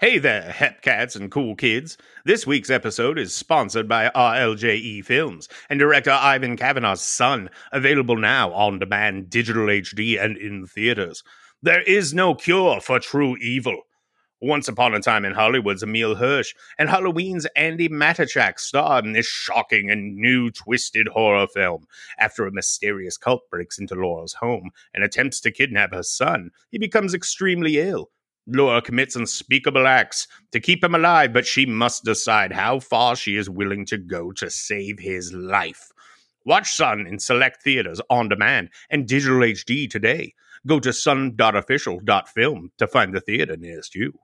Hey there, hepcats and cool kids. This week's episode is sponsored by RLJE Films and director Ivan Kavanagh's son, available now on demand, digital HD, and in theaters. There is no cure for true evil. Once upon a time in Hollywood's Emile Hirsch and Halloween's Andi Matichak starred in this shocking and new twisted horror film. After a mysterious cult breaks into Laura's home and attempts to kidnap her son, he becomes extremely ill. Laura commits unspeakable acts to keep him alive, but she must decide how far she is willing to go to save his life. Watch Son in select theaters on demand and digital HD today. Go to son.official.film to find the theater nearest you.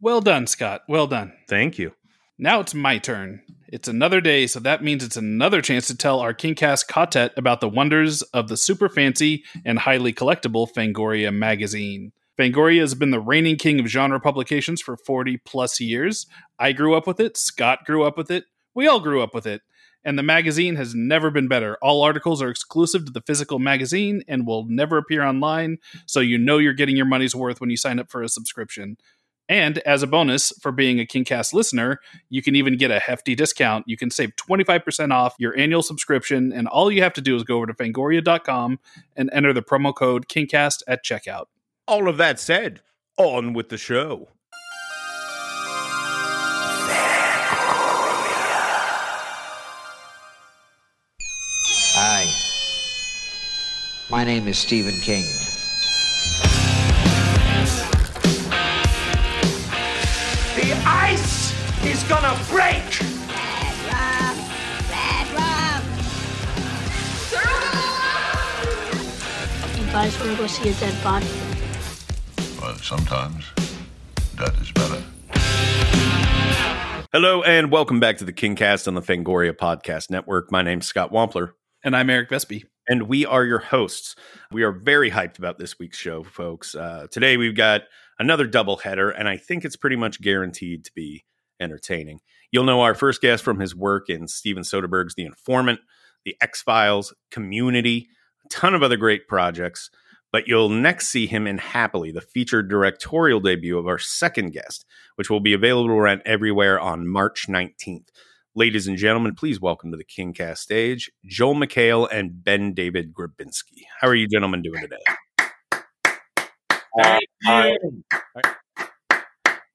Well done, Scott. Well done. Thank you. Now it's my turn. It's another day, so that means it's another chance to tell our Kingcast quartet about the wonders of the super fancy and highly collectible Fangoria magazine. Fangoria has been the reigning king of genre publications for 40 plus years. I grew up with it. Scott grew up with it. We all grew up with it. And the magazine has never been better. All articles are exclusive to the physical magazine and will never appear online, so you know you're getting your money's worth when you sign up for a subscription. And as a bonus for being a Kingcast listener, you can even get a hefty discount. You can save 25% off your annual subscription, and all you have to do is go over to fangoria.com and enter the promo code KingCast at checkout. All of that said, on with the show. Hi. My name is Stephen King. The ice is gonna break! Rob! Bad Rob! You guys wanna go see a dead body? But sometimes that is better. Hello and welcome back to the Kingcast on the Fangoria Podcast Network. My name's Scott Wampler. And I'm Eric Vespe. and we are your hosts. We are very hyped about this week's show, folks. Uh, today we've got another double header, and I think it's pretty much guaranteed to be entertaining. You'll know our first guest from his work in Steven Soderbergh's The Informant, The X Files, Community, a ton of other great projects. But you'll next see him in Happily, the featured directorial debut of our second guest, which will be available around everywhere on March 19th. Ladies and gentlemen, please welcome to the Kingcast stage Joel McHale and BenDavid Grabinski. How are you gentlemen doing today? Thank you.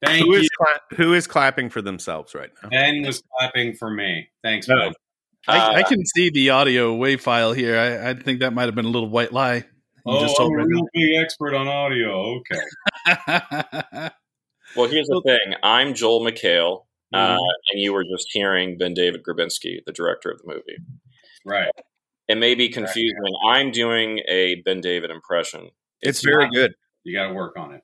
Thank Who you. is, cla- who is clapping for themselves right now? Ben was clapping for me. Thanks, No. Ben. I, I uh, can see the audio wave file here. I, I think that might have been a little white lie. You Oh, just I'm told a me. real big expert on audio. Okay. Well, here's the thing. I'm Joel McHale, uh, Mhm. and you were just hearing BenDavid Grabinski, the director of the movie. Right. It may be confusing. I'm doing a BenDavid impression. It's very not- good. You got to work on it.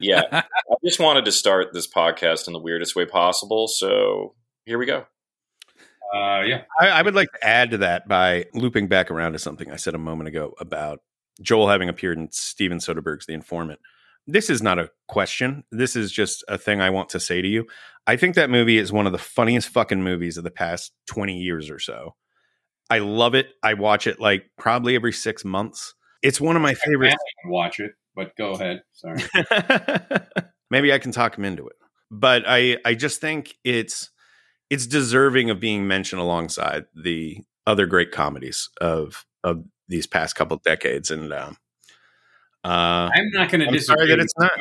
Yeah. I just wanted to start this podcast in the weirdest way possible. So here we go. Uh, yeah. I, I would like to add to that by looping back around to something I said a moment ago about Joel having appeared in Steven Soderbergh's The Informant. This is not a question. This is just a thing I want to say to you. I think that movie is one of the funniest fucking movies of the past 20 years or so. I love it. I watch it like probably every six months. It's one of my I favorites. watch it, but go ahead. Sorry. Maybe I can talk him into it. But I I just think it's it's deserving of being mentioned alongside the other great comedies of of these past couple decades. And um, uh, I'm not going to disagree. that it's not.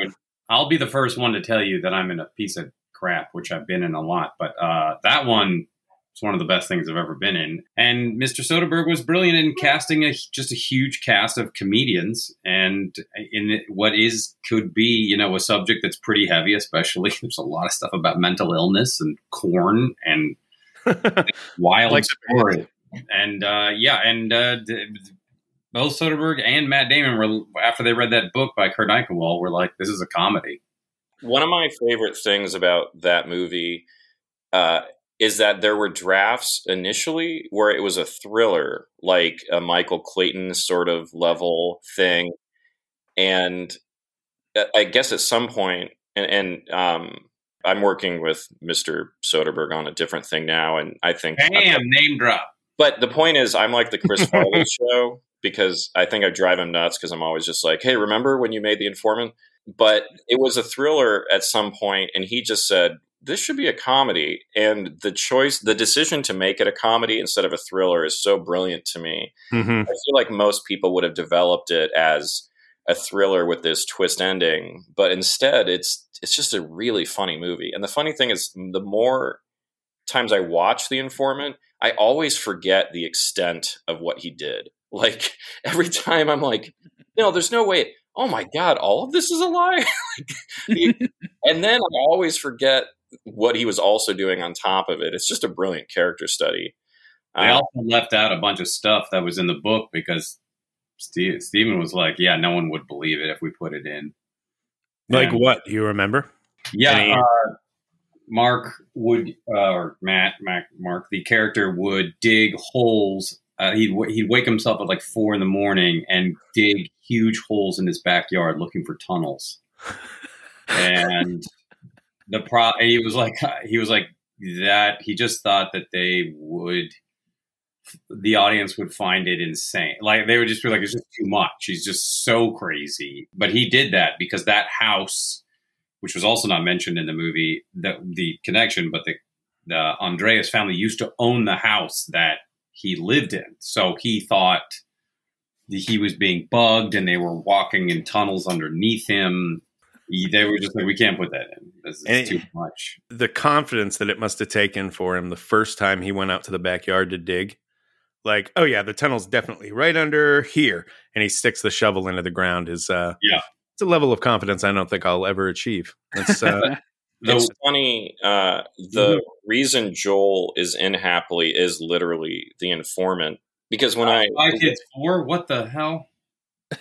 I'll be the first one to tell you that I'm in a piece of crap, which I've been in a lot. But uh, that one is one of the best things I've ever been in. And Mr. Soderbergh was brilliant in casting a, just a huge cast of comedians, and in what is could be you know a subject that's pretty heavy. Especially there's a lot of stuff about mental illness and corn and wild Like story. And uh, yeah, and uh, Soderbergh and Matt Damon were after they read that book by Kurt Eichenwald were like, "This is a comedy." One of my favorite things about that movie uh, is that there were drafts initially where it was a thriller, like a Michael Clayton sort of level thing, and uh, I guess at some point, and, and um, I'm working with Mr. Soderbergh on a different thing now, and I think Bam, name drop. But the point is, I'm like the Chris Farley show because I think I drive him nuts because I'm always just like, hey, remember when you made The Informant? But it was a thriller at some point, and he just said, this should be a comedy. And the choice, the decision to make it a comedy instead of a thriller is so brilliant to me. Mm-hmm. I feel like most people would have developed it as a thriller with this twist ending, but instead it's it's just a really funny movie. And the funny thing is the more times I watch The Informant, I always forget the extent of what he did. Like every time I'm like, no, there's no way. Oh my god, all of this is a lie. and then I always forget what he was also doing on top of it. It's just a brilliant character study. They Uh, also left out a bunch of stuff that was in the book because Steve, Steven was like, "Yeah, no one would believe it if we put it in." Like And- what? Do you remember? Yeah, Any- uh, Mark would uh, or Matt, Mac, Mark, the character would dig holes. Uh, he'd he'd wake himself at like four in the morning and dig huge holes in his backyard looking for tunnels. and the pro, and he was like, he was like that. He just thought that they would, the audience would find it insane. Like they would just be like, it's just too much. He's just so crazy. But he did that because that house which was also not mentioned in the movie, the the connection, but the the Andreas family used to own the house that he lived in. So he thought he was being bugged and they were walking in tunnels underneath him. He- they were just like, we can't put that in. This is too much. The confidence that it must have taken for him the first time he went out to the backyard to dig. Like, oh yeah, the tunnel's definitely right under here, and he sticks the shovel into the ground. Is uh, Yeah. It's a level of confidence I don't think I'll ever achieve. It's uh, It's The- funny. Uh, the reason Joel is in happily is literally the informant. Because when I Spy Kids 4, what the hell?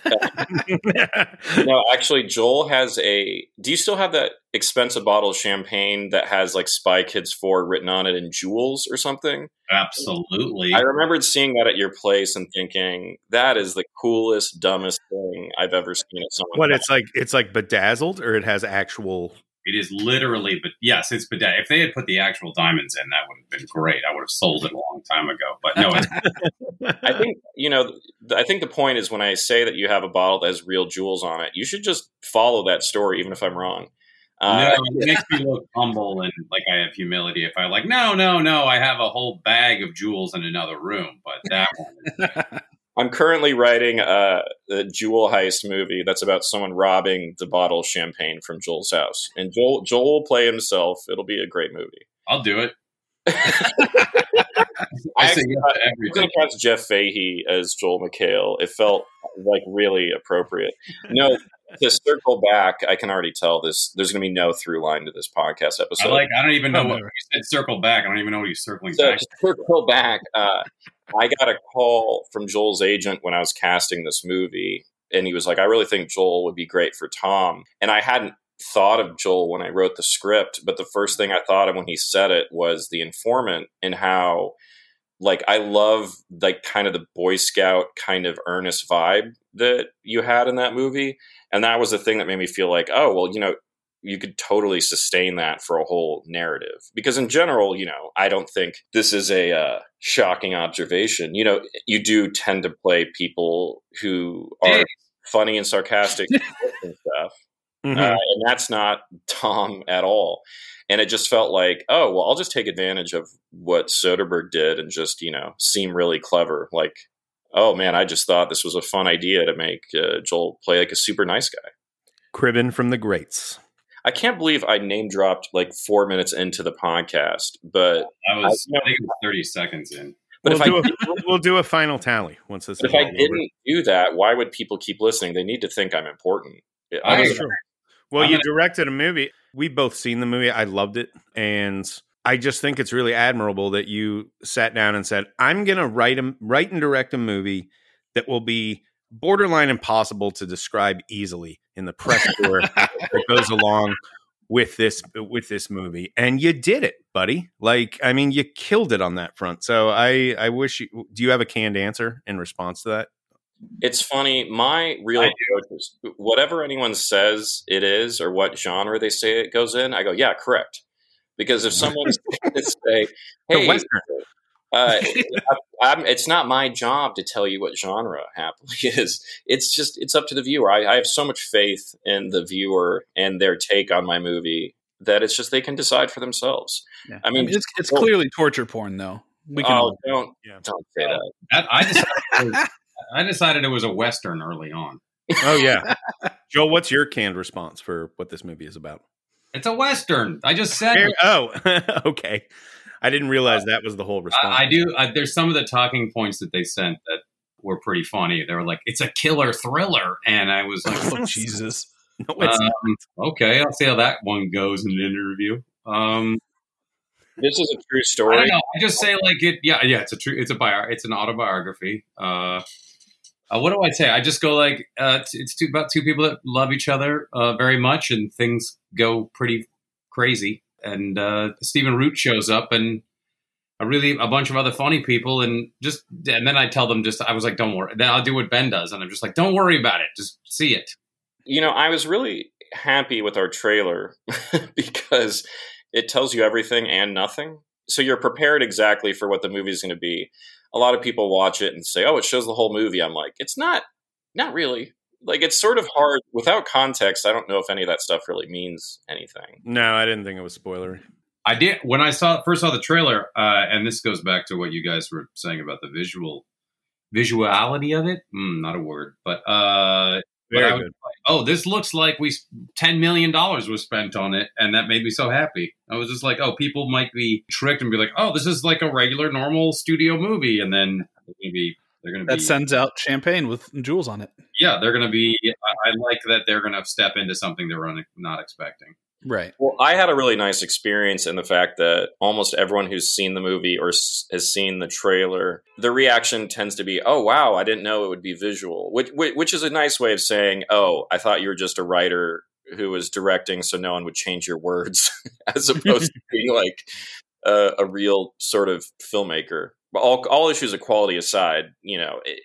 no, actually, Joel has a. Do you still have that expensive bottle of champagne that has like Spy Kids Four written on it in jewels or something? Absolutely. I remembered seeing that at your place and thinking that is the coolest, dumbest thing I've ever seen at someone. what it's like. It's like bedazzled, or it has actual. It is literally, but yes, it's bedazzled. If they had put the actual diamonds in, that would have been great. I would have sold it a long time ago. But no, it's, I think you know. I think the point is when I say that you have a bottle that has real jewels on it, you should just follow that story, even if I'm wrong. Uh, no, it makes me look humble and like I have humility. If I like, no, no, no, I have a whole bag of jewels in another room, but that one, I'm currently writing a, a jewel heist movie that's about someone robbing the bottle of champagne from Joel's house, and Joel Joel will play himself. It'll be a great movie. I'll do it. I I say actually yes thought- to I was going to cast Jeff Fahey as Joel McHale. It felt like really appropriate. No, to circle back, I can already tell this. There's going to be no through line to this podcast I episode. like. I don't even know what you said. Circle back. I don't even know what you're circling So back. circle back, uh, I got a call from Joel's agent when I was casting this movie, and he was like, "I really think Joel would be great for Tom." And I hadn't thought of Joel when I wrote the script, but the first thing I thought of when he said it was the informant and how, like, I love like kind of the Boy Scout kind of earnest vibe that you had in that movie, and that was the thing that made me feel like, oh, well, you know, you could totally sustain that for a whole narrative. Because in general, you know, I don't think this is a uh, shocking observation. You know, you do tend to play people who are Hey. funny and sarcastic and stuff. Mhm. Uh, and that's not Tom at all. And it just felt like, oh, well, I'll just take advantage of what Soderbergh did and just, you know, seem really clever. Like, oh man, I just thought this was a fun idea to make uh, Joel play like a super nice guy. Cribbin from the greats. I can't believe I name dropped like four minutes into the podcast, but I was. I- I think it was thirty seconds in. but we'll, if do I a, we'll- we'll do a final tally once this but is if I over. didn't do that, why would people keep listening? They need to think I'm important. I I was- don't. Well, I'm you gonna- directed a movie. We've both seen the movie. I loved it. And I just think it's really admirable that you sat down and said, I'm going to write, a, write and direct a movie that will be borderline impossible to describe easily in the press tour that goes along with this with this movie and you did it buddy like i mean you killed it on that front so i i wish you do you have a canned answer in response to that It's funny. My real approach is whatever anyone says it is or what genre they say it goes in, I go, yeah, correct. Because if someone's going to say, The hey, Western. Uh, I'm, it's not my job to tell you what genre happily is. It's just it's up to the viewer. I, I have so much faith in the viewer and their take on my movie that it's just they can decide for themselves. Yeah. I mean, it's it's well- clearly torture porn, though. We can. oh, don't Yeah. don't say that. That, I decided. It was, I decided it was a western early on. Oh yeah, Joel. What's your canned response for what this movie is about? It's a western. I just said. Fair- oh, okay. I didn't realize that was the whole response. I, I do. I, there's some of the talking points that they sent that were pretty funny. They were like, "It's a killer thriller," and I was like, oh Jesus! No, it's um, "Okay, I'll see how that one goes in an interview." Um, This is a true I story. don't know. I just say like it. Yeah, yeah. It's a true. It's a bio. It's an autobiography. Uh, uh, what do I say? I just go like uh, it's, it's two, about two people that love each other uh, very much, and things go pretty crazy. And uh, Stephen Root shows up, and a really a bunch of other funny people, and just and then I tell them just I was like, don't worry. Then I'll do what Ben does, and I'm just like, don't worry about it. Just see it. you know, I was really happy with our trailer because it tells you everything and nothing. So you're prepared exactly for what the movie is going to be. A lot of people watch it and say, "Oh, it shows the whole movie." I'm like, "It's not not really." Like it's sort of hard without context. I don't know if any of that stuff really means anything. no, I didn't think it was spoilery. I did when I saw first saw the trailer, uh, and this goes back to what you guys were saying about the visual visuality of it. Mm, not a word, but uh, but Very I good. like, oh, this looks like we ten million dollars was spent on it, and that made me so happy. I was just like, oh, people might be tricked and be like, oh, this is like a regular normal studio movie, and then maybe they're going to That be sends out champagne with jewels on it. yeah, they're going to be. I, I like that they're going to step into something they're un- not expecting. Right. Well, I had a really nice experience in the fact that almost everyone who's seen the movie or s- has seen the trailer, the reaction tends to be, "Oh, wow, I didn't know it would be visual," which which which is a nice way of saying, "Oh, I thought you were just a writer who was directing, so no one would change your words," as opposed to being like a, a real sort of filmmaker. But all all issues of quality aside, you know, it,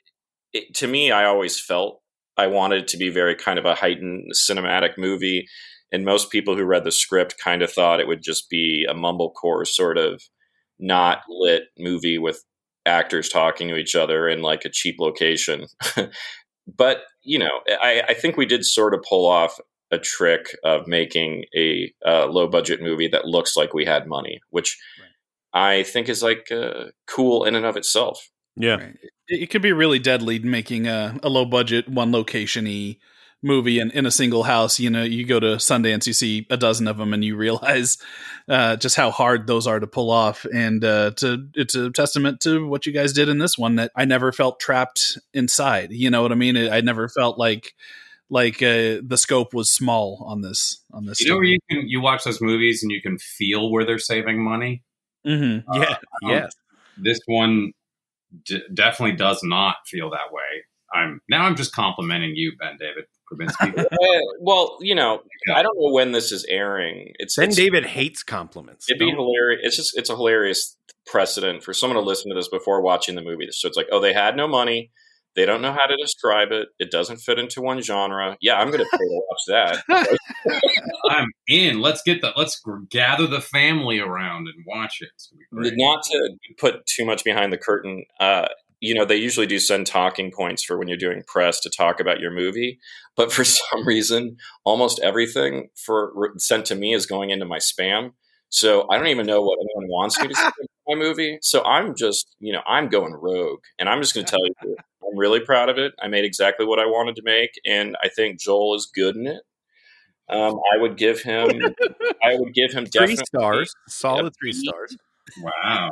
it, to me, I always felt I wanted it to be very kind of a heightened cinematic movie and most people who read the script kind of thought it would just be a mumblecore sort of not lit movie with actors talking to each other in like a cheap location. but you know, I, I think we did sort of pull off a trick of making a uh, low budget movie that looks like we had money, which I think is like uh, cool in and of itself. Yeah. Right. It, it could be really deadly making a, a low budget, one location y movie in, in a single house. You know, you go to Sundance, you see a dozen of them, and you realize uh, just how hard those are to pull off. And uh, to it's a testament to what you guys did in this one that I never felt trapped inside. You know what I mean? I never felt like like uh, the scope was small on this on this. You know where you can you watch those movies and you can feel where they're saving money. Hmm Yeah. um, yes. This one d- definitely does not feel that way. I'm now I'm just complimenting you, Ben David Krabinsky. Uh, well, you know, I don't know when this is airing. It's Ben it's- David hates compliments. It'd be hilarious. It's just it's a hilarious precedent for someone to listen to this before watching the movie. So it's like, oh, they had no money. They don't know how to describe it. It doesn't fit into one genre. Yeah, I'm going to pay to watch that. I'm in. Let's get the let's gather the family around and watch it. It's gonna be great. Not to put too much behind the curtain. Uh, you know, they usually do send talking points for when you're doing press to talk about your movie, but for some reason, almost everything for sent to me is going into my spam. So I don't even know what anyone wants me to say in my movie. So I'm just, you know, I'm going rogue, and I'm just going to tell you, I'm really proud of it. I made exactly what I wanted to make, and I think Joel is good in it. Um, I would give him, I would give him Three definitely stars. Solid Yep. three stars. Wow.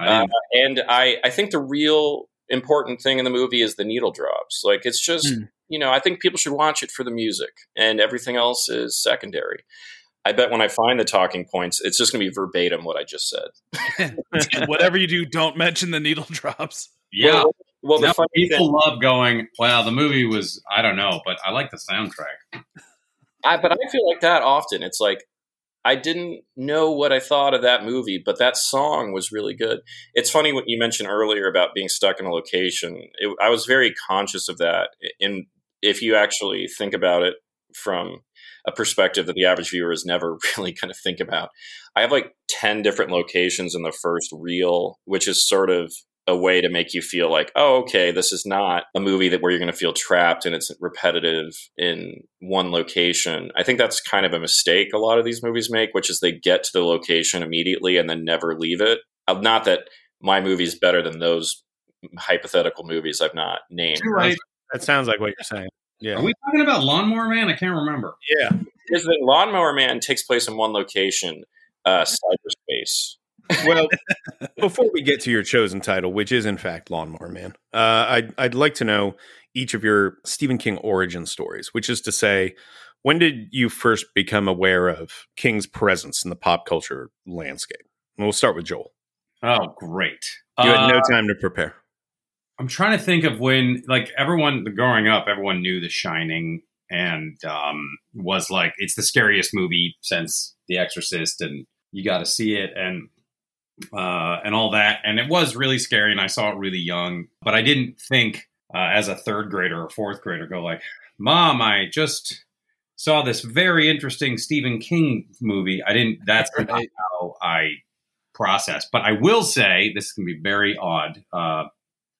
Uh, didn't- and I, I think the real important thing in the movie is the needle drops. Like it's just, Hmm. you know, I think people should watch it for the music, and everything else is secondary. I bet when I find the talking points, it's just going to be verbatim what I just said. Whatever you do, don't mention the needle drops. yeah. Well, well funny people thing, love going. Wow, the movie was. I don't know, but I like the soundtrack. I, but I feel like that often. It's like I didn't know what I thought of that movie, but that song was really good. It's funny what you mentioned earlier about being stuck in a location. It, I was very conscious of that. And if you actually think about it from a perspective that the average viewer is never really going to think about. I have like 10 different locations in the first reel, which is sort of a way to make you feel like, oh, okay, this is not a movie that where you're going to feel trapped and it's repetitive in one location. I think that's kind of a mistake a lot of these movies make, which is they get to the location immediately and then never leave it. Uh, Not that my movie is better than those hypothetical movies I've not named. You're right. That sounds like what you're saying. Yeah. Are we talking about Lawnmower Man? I can't remember. yeah. Is that Lawnmower Man takes place in one location, uh, cyberspace. Well, before we get to your chosen title, which is in fact Lawnmower Man, uh, I'd I'd like to know each of your Stephen King origin stories, which is to say, when did you first become aware of King's presence in the pop culture landscape? And we'll start with Joel. Oh, great. You had no Uh, time to prepare. I'm trying to think of when, like, everyone growing up, everyone knew The Shining and um, was like, it's the scariest movie since The Exorcist, and you got to see it, and uh, and all that. And it was really scary, and I saw it really young, but I didn't think uh, as a third grader or fourth grader go like, "Mom, I just saw this very interesting Stephen King movie." I didn't. That's not how I process. But I will say this can be very odd. Uh,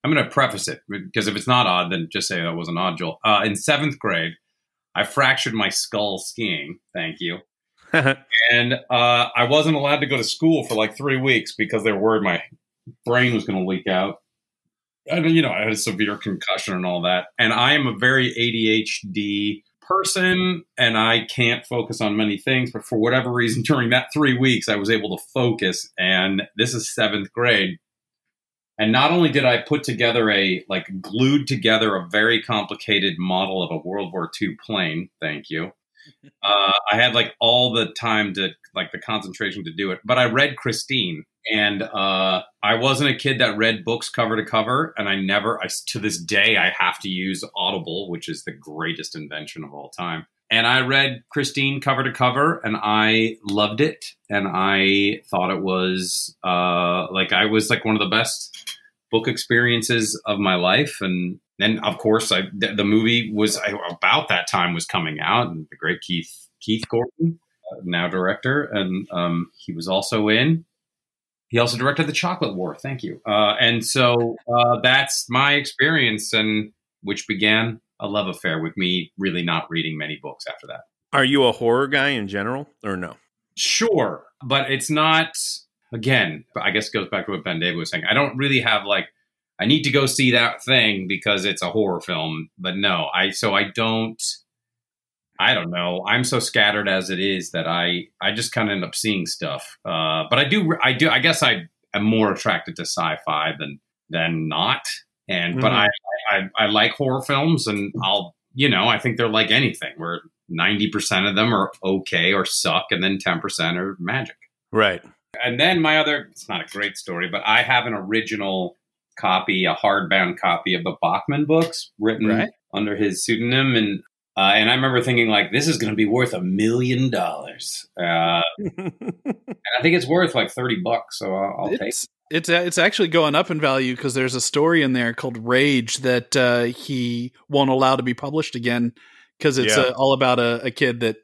I'm going to preface it because if it's not odd, then just say that was an odd, Joel. Uh, in seventh grade, I fractured my skull skiing. Thank you. And uh, I wasn't allowed to go to school for like three weeks because they were worried my brain was going to leak out. And, you know, I had a severe concussion and all that. And I am a very ADHD person and I can't focus on many things. But for whatever reason, during that three weeks, I was able to focus. And this is seventh grade. And not only did I put together a, like, glued together a very complicated model of a World War II plane, thank you. Uh, I had like all the time to like the concentration to do it. But I read Christine, and uh, I wasn't a kid that read books cover to cover, and I never. I to this day I have to use Audible, which is the greatest invention of all time. And I read Christine cover to cover, and I loved it, and I thought it was uh, like I was like one of the best book experiences of my life, and then of course, I the, the movie was I, about that time was coming out, and the great Keith Keith Gordon, uh, now director, and um, he was also in. He also directed the Chocolate War. Thank you. Uh, and so uh, that's my experience, and which began a love affair with me really not reading many books after that. Are you a horror guy in general, or no? Sure, but it's not. Again, I guess it goes back to what BenDavid was saying. I don't really have like I need to go see that thing because it's a horror film. But no, I so I don't. I don't know. I'm so scattered as it is that I I just kind of end up seeing stuff. Uh, but I do I do I guess I am more attracted to sci-fi than than not. And but Mhm. I, I I like horror films, and I'll you know I think they're like anything where ninety percent of them are okay or suck, and then ten percent are magic. Right. And then my other, it's not a great story, but I have an original copy, a hardbound copy of the Bachman books written Right. under his pseudonym. And, uh, and I remember thinking like, this is going to be worth a million dollars. Uh, and I think it's worth like 30 bucks. So I'll, I'll take It's it's it's actually going up in value because there's a story in there called Rage that uh, he won't allow to be published again because it's Yeah. uh, all about a, a kid that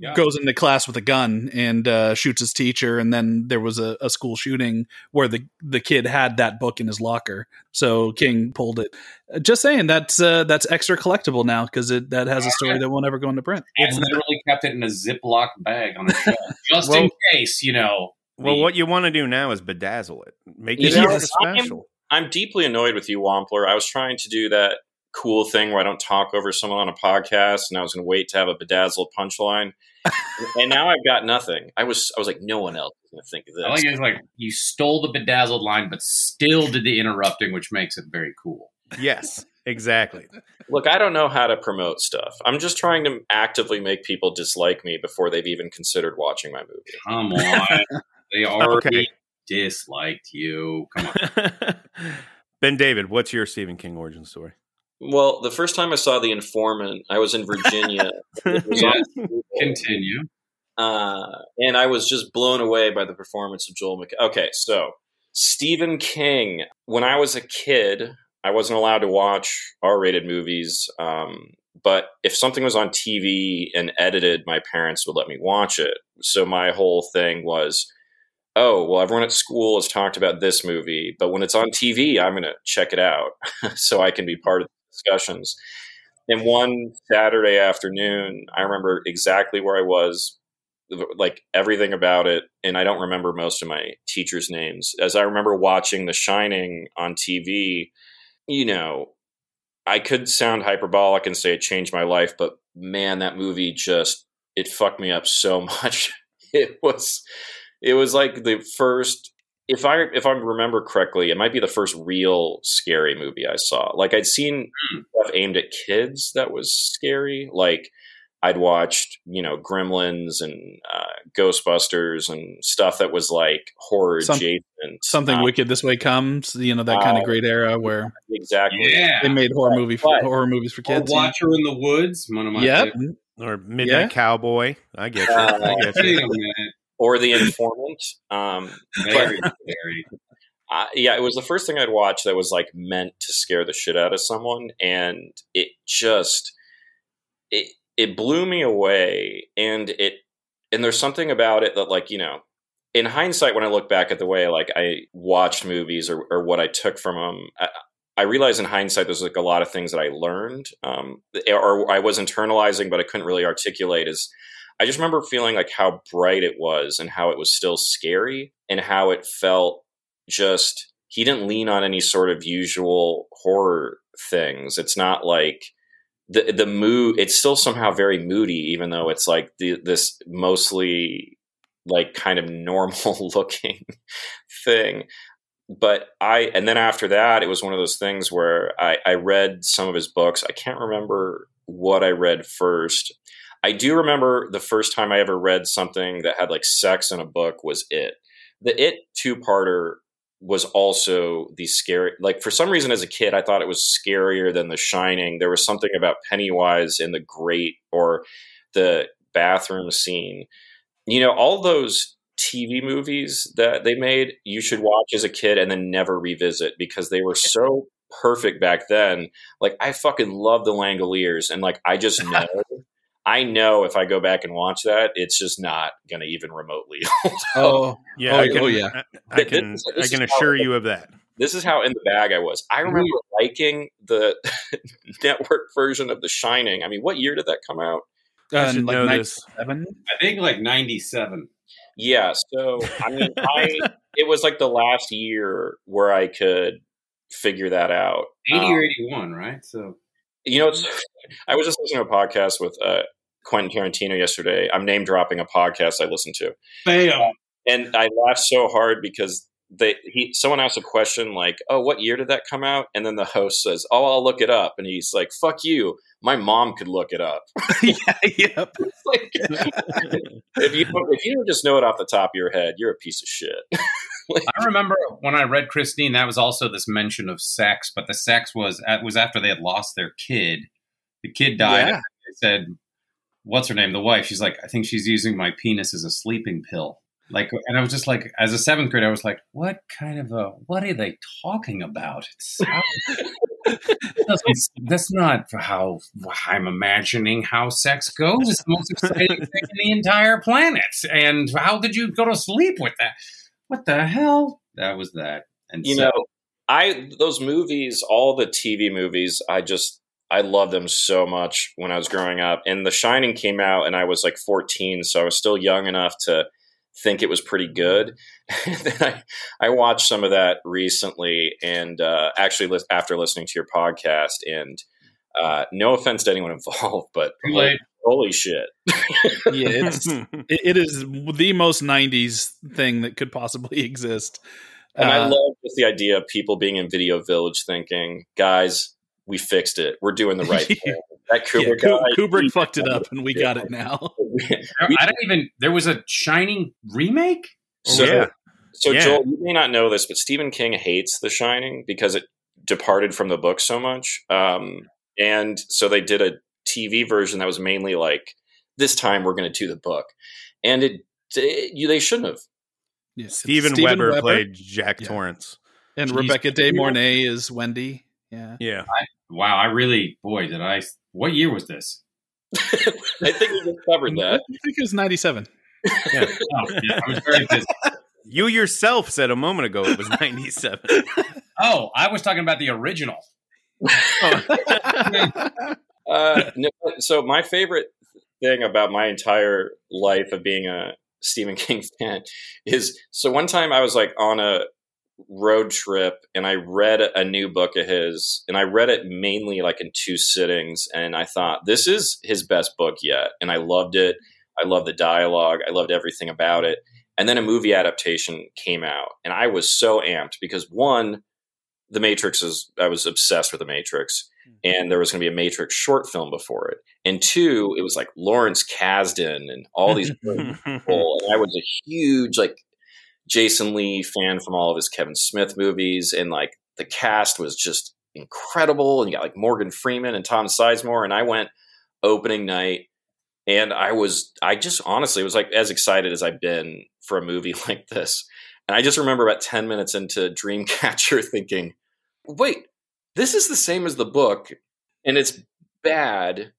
Yeah. goes into class with a gun and uh, shoots his teacher, and then there was a, a school shooting where the the kid had that book in his locker, so King pulled it. Uh, Just saying that's uh, that's extra collectible now because it that has a story that won't ever go into print. It's literally kept it in a Ziploc bag on a shelf just in case, you know. Well, the- what you want to do now is bedazzle it, make it know, extra I'm- special. I'm deeply annoyed with you, Wampler. I was trying to do that cool thing where I don't talk over someone on a podcast, and I was going to wait to have a bedazzled punchline, and now I've got nothing. I was I was like, no one else is going to think of I like it. It's like you stole the bedazzled line, but still did the interrupting, which makes it very cool. Yes, exactly. Look, I don't know how to promote stuff. I'm just trying to actively make people dislike me before they've even considered watching my movie. Come on. they already Okay. disliked you. Come on. ben David, what's your Stephen King origin story? Well, the first time I saw The Informant, I was in Virginia. Was on Continue. uh, and I was just blown away by the performance of Joel McHale. Okay, so Stephen King. When I was a kid, I wasn't allowed to watch R-rated movies. Um, but if something was on TV and edited, my parents would let me watch it. So my whole thing was, oh, well, everyone at school has talked about this movie, but when it's on TV, I'm going to check it out so I can be part of the discussions. And one Saturday afternoon, I remember exactly where I was, like everything about it. And I don't remember most of my teachers' names. As I remember watching The Shining on TV, you know, I could sound hyperbolic and say it changed my life, but man, that movie just it fucked me up so much. It was it was like the first if I if I remember correctly, it might be the first real scary movie I saw. Like I'd seen Hmm. stuff aimed at kids that was scary. Like I'd watched, you know, Gremlins and uh, Ghostbusters and stuff that was like horror Some- adjacent. Something Uh, wicked this way comes. You know that kind Uh, of great era where exactly. Yeah. they made horror movie for, But- horror movies for Or kids. Watcher in the Woods. One of my Yep. favorites. Or Midnight Yeah. Cowboy. I get you. Uh, I get Wait you. Or The Informant. Um, uh, yeah, it was the first thing I'd watched that was like meant to scare the shit out of someone, and it just it it blew me away, and it and there's something about it that like you know. In hindsight, when I look back at the way like I watched movies or, or what I took from them, I, I realize in hindsight there's like a lot of things that I learned um, or I was internalizing, but I couldn't really articulate. Is I just remember feeling like how bright it was and how it was still scary and how it felt just he didn't lean on any sort of usual horror things. It's not like the the mood it's still somehow very moody even though it's like the this mostly like kind of normal looking thing but I and then after that, it was one of those things where I, I read some of his books. I can't remember what I read first. I do remember the first time I ever read something that had like sex in a book was It. The It two parter was also the scary. Like for some reason, as a kid, I thought it was scarier than The Shining. There was something about Pennywise in the grate or the bathroom scene. You know, all those TV movies that they made, you should watch as a kid and then never revisit because they were so perfect back then. Like I fucking love the Langoliers, and like I just know, I know if I go back and watch that, it's just not going to even remotely. Oh, Yeah, Oh, I can, oh, yeah. I, I This can, I can is how- assure you of that. this is how in the bag I was. I remember liking the network version of The Shining. I mean, what year did that come out? I uh, should like know this. 97? I think like 97. Yeah, so I mean, I it was like the last year where I could figure that out. 80 Um, or 81, right? So You know, it's, I was just listening to a podcast with uh, Quentin Tarantino yesterday. I'm name dropping a podcast I listened to, bam. and I laughed so hard because they he someone asked a question like, "Oh, what year did that come out?" And then the host says, "Oh, I'll look it up," and he's like, "Fuck you." My mom could look it up. yeah, yep. Like, if you if you don't just know it off the top of your head, you're a piece of shit. I remember when I read Christine, that was also this mention of sex, but the sex was uh, was after they had lost their kid. The kid died. Yeah. They said, "What's her name?" The wife. She's like, "I think she's using my penis as a sleeping pill." Like, and I was just like, as a seventh grader, I was like, "What kind of a? What are they talking about?" It's, that's, not how I'm imagining how sex goes. It's the most exciting thing in the entire planet. And how did you go to sleep with that? What the hell? That was that. And you so, know i those movies all the tv movies i just i loved them so much when i was growing up and the shining came out and i was like 14 so i was still young enough to think it was pretty good and then I, I watched some of that recently and uh, actually lis- after listening to your podcast and uh, no offense to anyone involved but Too late. holy shit Yeah, it's it, it is the most '90s thing that could possibly exist. And I Uh, love just the idea of people being in Video Village thinking, guys, we fixed it. We're doing the right thing. That Kubrick Ku- guy, Kubrick he- fucked it up, and we got it now. I don't even. There was a Shining remake. So, Yeah. so Yeah. Joel, you may not know this, but Stephen King hates The Shining because it departed from the book so much. Um, and so they did a TV version that was mainly like, this time we're going to do the book. And it, it you, they shouldn't have. Yeah, it's Steven, Stephen Weber, played Jack Yeah. Torrance. and Jeez. Rebecca De Mornay is Wendy. Yeah, Yeah. Wow, I really, boy, did I. What year was this? I think we just covered I think it was 97. Oh, yeah, I was very busy. You yourself said a moment ago it was 97. Oh, I was talking about the original. Uh, no, so my favorite thing about my entire life of being a Stephen King fan is so one time I was like on a road trip and I read a new book of his and I read it mainly like in two sittings and I thought this is his best book yet and I loved it. I loved the dialogue. I loved everything about it. And then a movie adaptation came out and I was so amped because one, The Matrix is I was obsessed with The Matrix hmm. and there was going to be a Matrix short film before it. And two, it was like Lawrence Kasdan and all these people. And I was a huge like Jason Lee fan from all of his Kevin Smith movies, and like the cast was just incredible. And you got like Morgan Freeman and Tom Sizemore, and I went opening night, and I was I just honestly was like as excited as I've been for a movie like this. And I just remember about ten minutes into Dreamcatcher thinking, wait, this is the same as the book, and it's bad.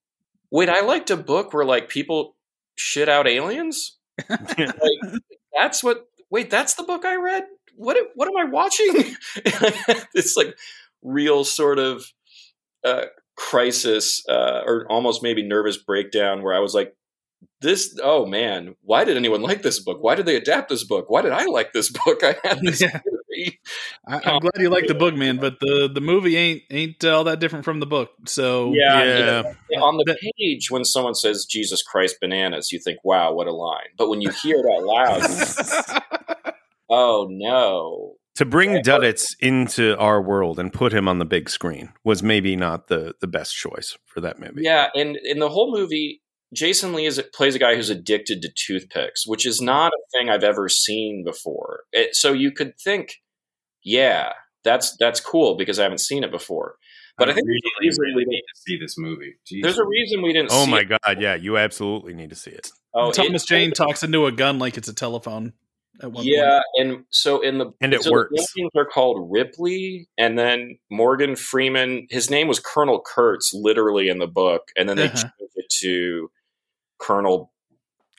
Wait, I liked a book where like people shit out aliens. like, that's what. Wait, that's the book I read. What? What am I watching? it's like real sort of uh, crisis, uh, or almost maybe nervous breakdown, where I was like, "This. Oh man, why did anyone like this book? Why did they adapt this book? Why did I like this book? I had this." Yeah. I, I'm oh, glad you like the book, man, but the, the movie ain't ain't all that different from the book. So Yeah, Yeah. yeah. On the page, when someone says "Jesus Christ bananas," you think, "Wow, what a line!" But when you hear it out loud, oh no, to bring Duddits into our world and put him on the big screen was maybe not the the best choice for that movie. Yeah, and in the whole movie, Jason Lee is, plays a guy who's addicted to toothpicks, which is not a thing I've ever seen before. It, so you could think, yeah, that's that's cool because I haven't seen it before. But I, think really, there's a reason really need to see this movie. Jeez. there's a reason we didn't. Oh see my it. god, yeah, you absolutely need to see it. Oh, Thomas it- Jane talks into a gun like it's a telephone. At one Yeah, and so in the And it so the works. aliens are called Ripley, and then Morgan Freeman. His name was Colonel Kurtz, literally in the book, and then they Uh-huh. changed it to Colonel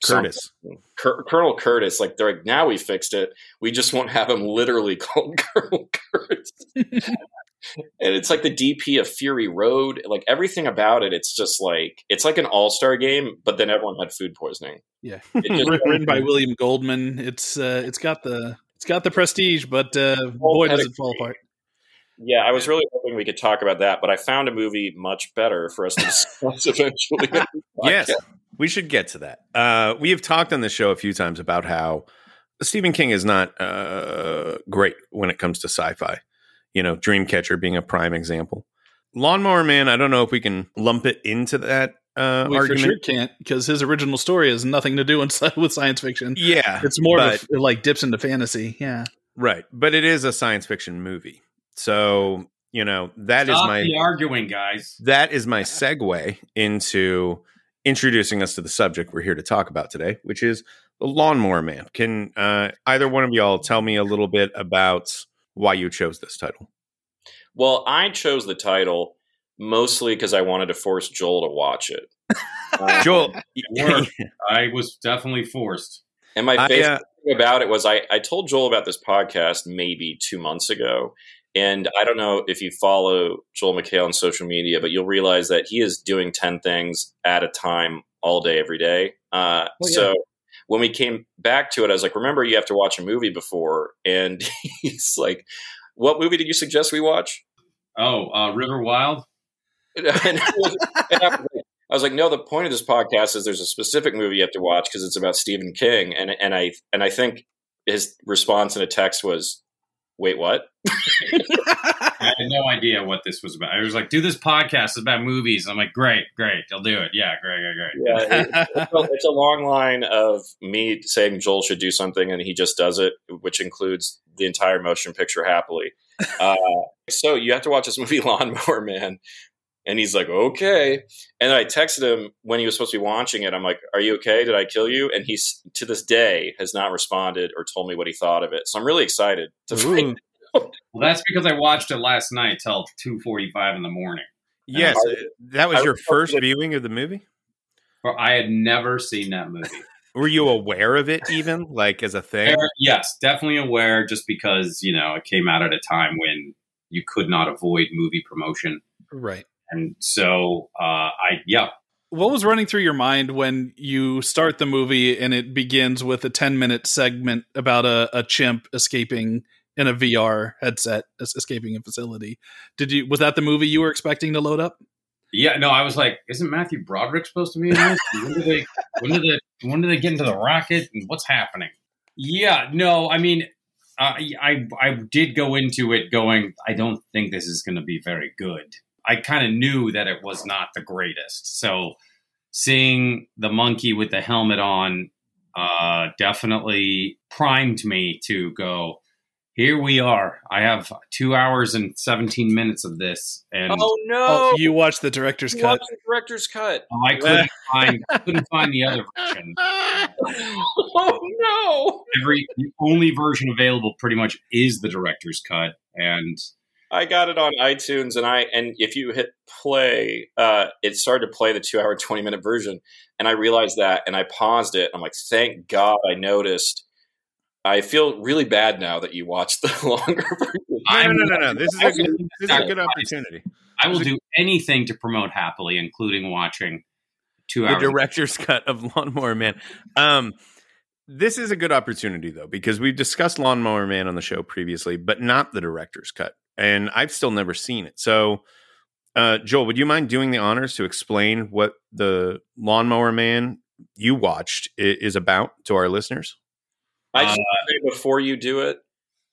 Curtis. Cur- Colonel Curtis. Like they're like, now we fixed it. We just won't have him literally called Colonel Kurtz. and it's like the DP of Fury Road. Like everything about it, it's just like it's like an all star game, but then everyone had food poisoning. Yeah. Just- written by William Goldman. It's uh, it's got the it's got the prestige, but uh, boy, does it fall apart. Yeah, I was really hoping we could talk about that, but I found a movie much better for us to discuss eventually. Yes, we should get to that. Uh, we have talked on the show a few times about how Stephen King is not uh, great when it comes to sci-fi. You know, Dreamcatcher being a prime example. Lawnmower Man, I don't know if we can lump it into that uh, We for argument. sure can't because his original story has nothing to do with with science fiction. Yeah, It's more but- of a, like dips into fantasy. Yeah. right, but it is a science fiction movie, so you know that is Stop my arguing, guys. that is my segue into introducing us to the subject we're here to talk about today, which is the Lawnmower Man. Can uh, either one of y'all tell me a little bit about why you chose this title? Well, I chose the title mostly because I wanted to force Joel to watch it. Uh, Joel. I was definitely forced. and my I, favorite uh, thing about it was I, I told Joel about this podcast maybe two months ago. And I don't know if you follow Joel McHale on social media, but you'll realize that he is doing 10 things at a time all day, every day. Uh, Oh, yeah. So when we came back to it, I was like, remember, you have to watch a movie before. And he's like, what movie did you suggest we watch? Oh, uh, River Wild. and I was, and I was like, I was like, no. The point of this podcast is there's a specific movie you have to watch because it's about Stephen King, and and I and I think his response in a text was, "Wait, what?" I had no idea what this was about. I was like, "Do this podcast It's about movies." I'm like, "Great, great, I'll do it." Yeah, great, great, great. Yeah, it's, a, it's a long line of me saying Joel should do something, and he just does it, which includes the entire motion picture happily. Uh, so you have to watch this movie, Lawnmower Man. And he's like, okay. And I texted him when he was supposed to be watching it. I'm like, are you okay? Did I kill you? And he's to this day has not responded or told me what he thought of it. So I'm really excited to find Ooh. Well, that's because I watched it last night till two forty five in the morning. Yes, I- uh, that was I your was first hoping- viewing of the movie. Or I had never seen that movie. Were you aware of it even, like as a thing? Yes, definitely aware. Just because you know it came out at a time when you could not avoid movie promotion, Right. And so uh, I yeah What was running through your mind when you start the movie and it begins with a 10 minute segment about a, a chimp escaping in a VR headset, escaping a facility? Did you, was that the movie you were expecting to load up? yeah no. I was like, isn't Matthew Broderick supposed to be in this? When did they when did they when did they get into the rocket and what's happening? Yeah, no, I mean. I I did go into it going. I don't think this is going to be very good. I kind of knew that it was not the greatest. So seeing the monkey with the helmet on uh, definitely primed me to go. Here we are. I have two hours and seventeen minutes of this, and Oh no! Oh, you watched the director's You cut. watched the director's cut. I couldn't find couldn't find the other version. oh no! Every the only version available pretty much is the director's cut, and I got it on iTunes, and I and if you hit play, uh, it started to play the two hour twenty minute version, and I realized that, and I paused it. I'm like, thank God I noticed. I feel really bad now that you watched the longer version. No, no, no, no, no. This is a I good, this is a good opportunity. I will do anything to promote happily, including watching two hours. the director's cut of Lawnmower Man. Um, this is a good opportunity though because we've discussed Lawnmower Man on the show previously, but not the director's cut, and I've still never seen it. So, uh, Joel, would you mind doing the honors to explain what the Lawnmower Man you watched is about to our listeners? I just want to say before you do it,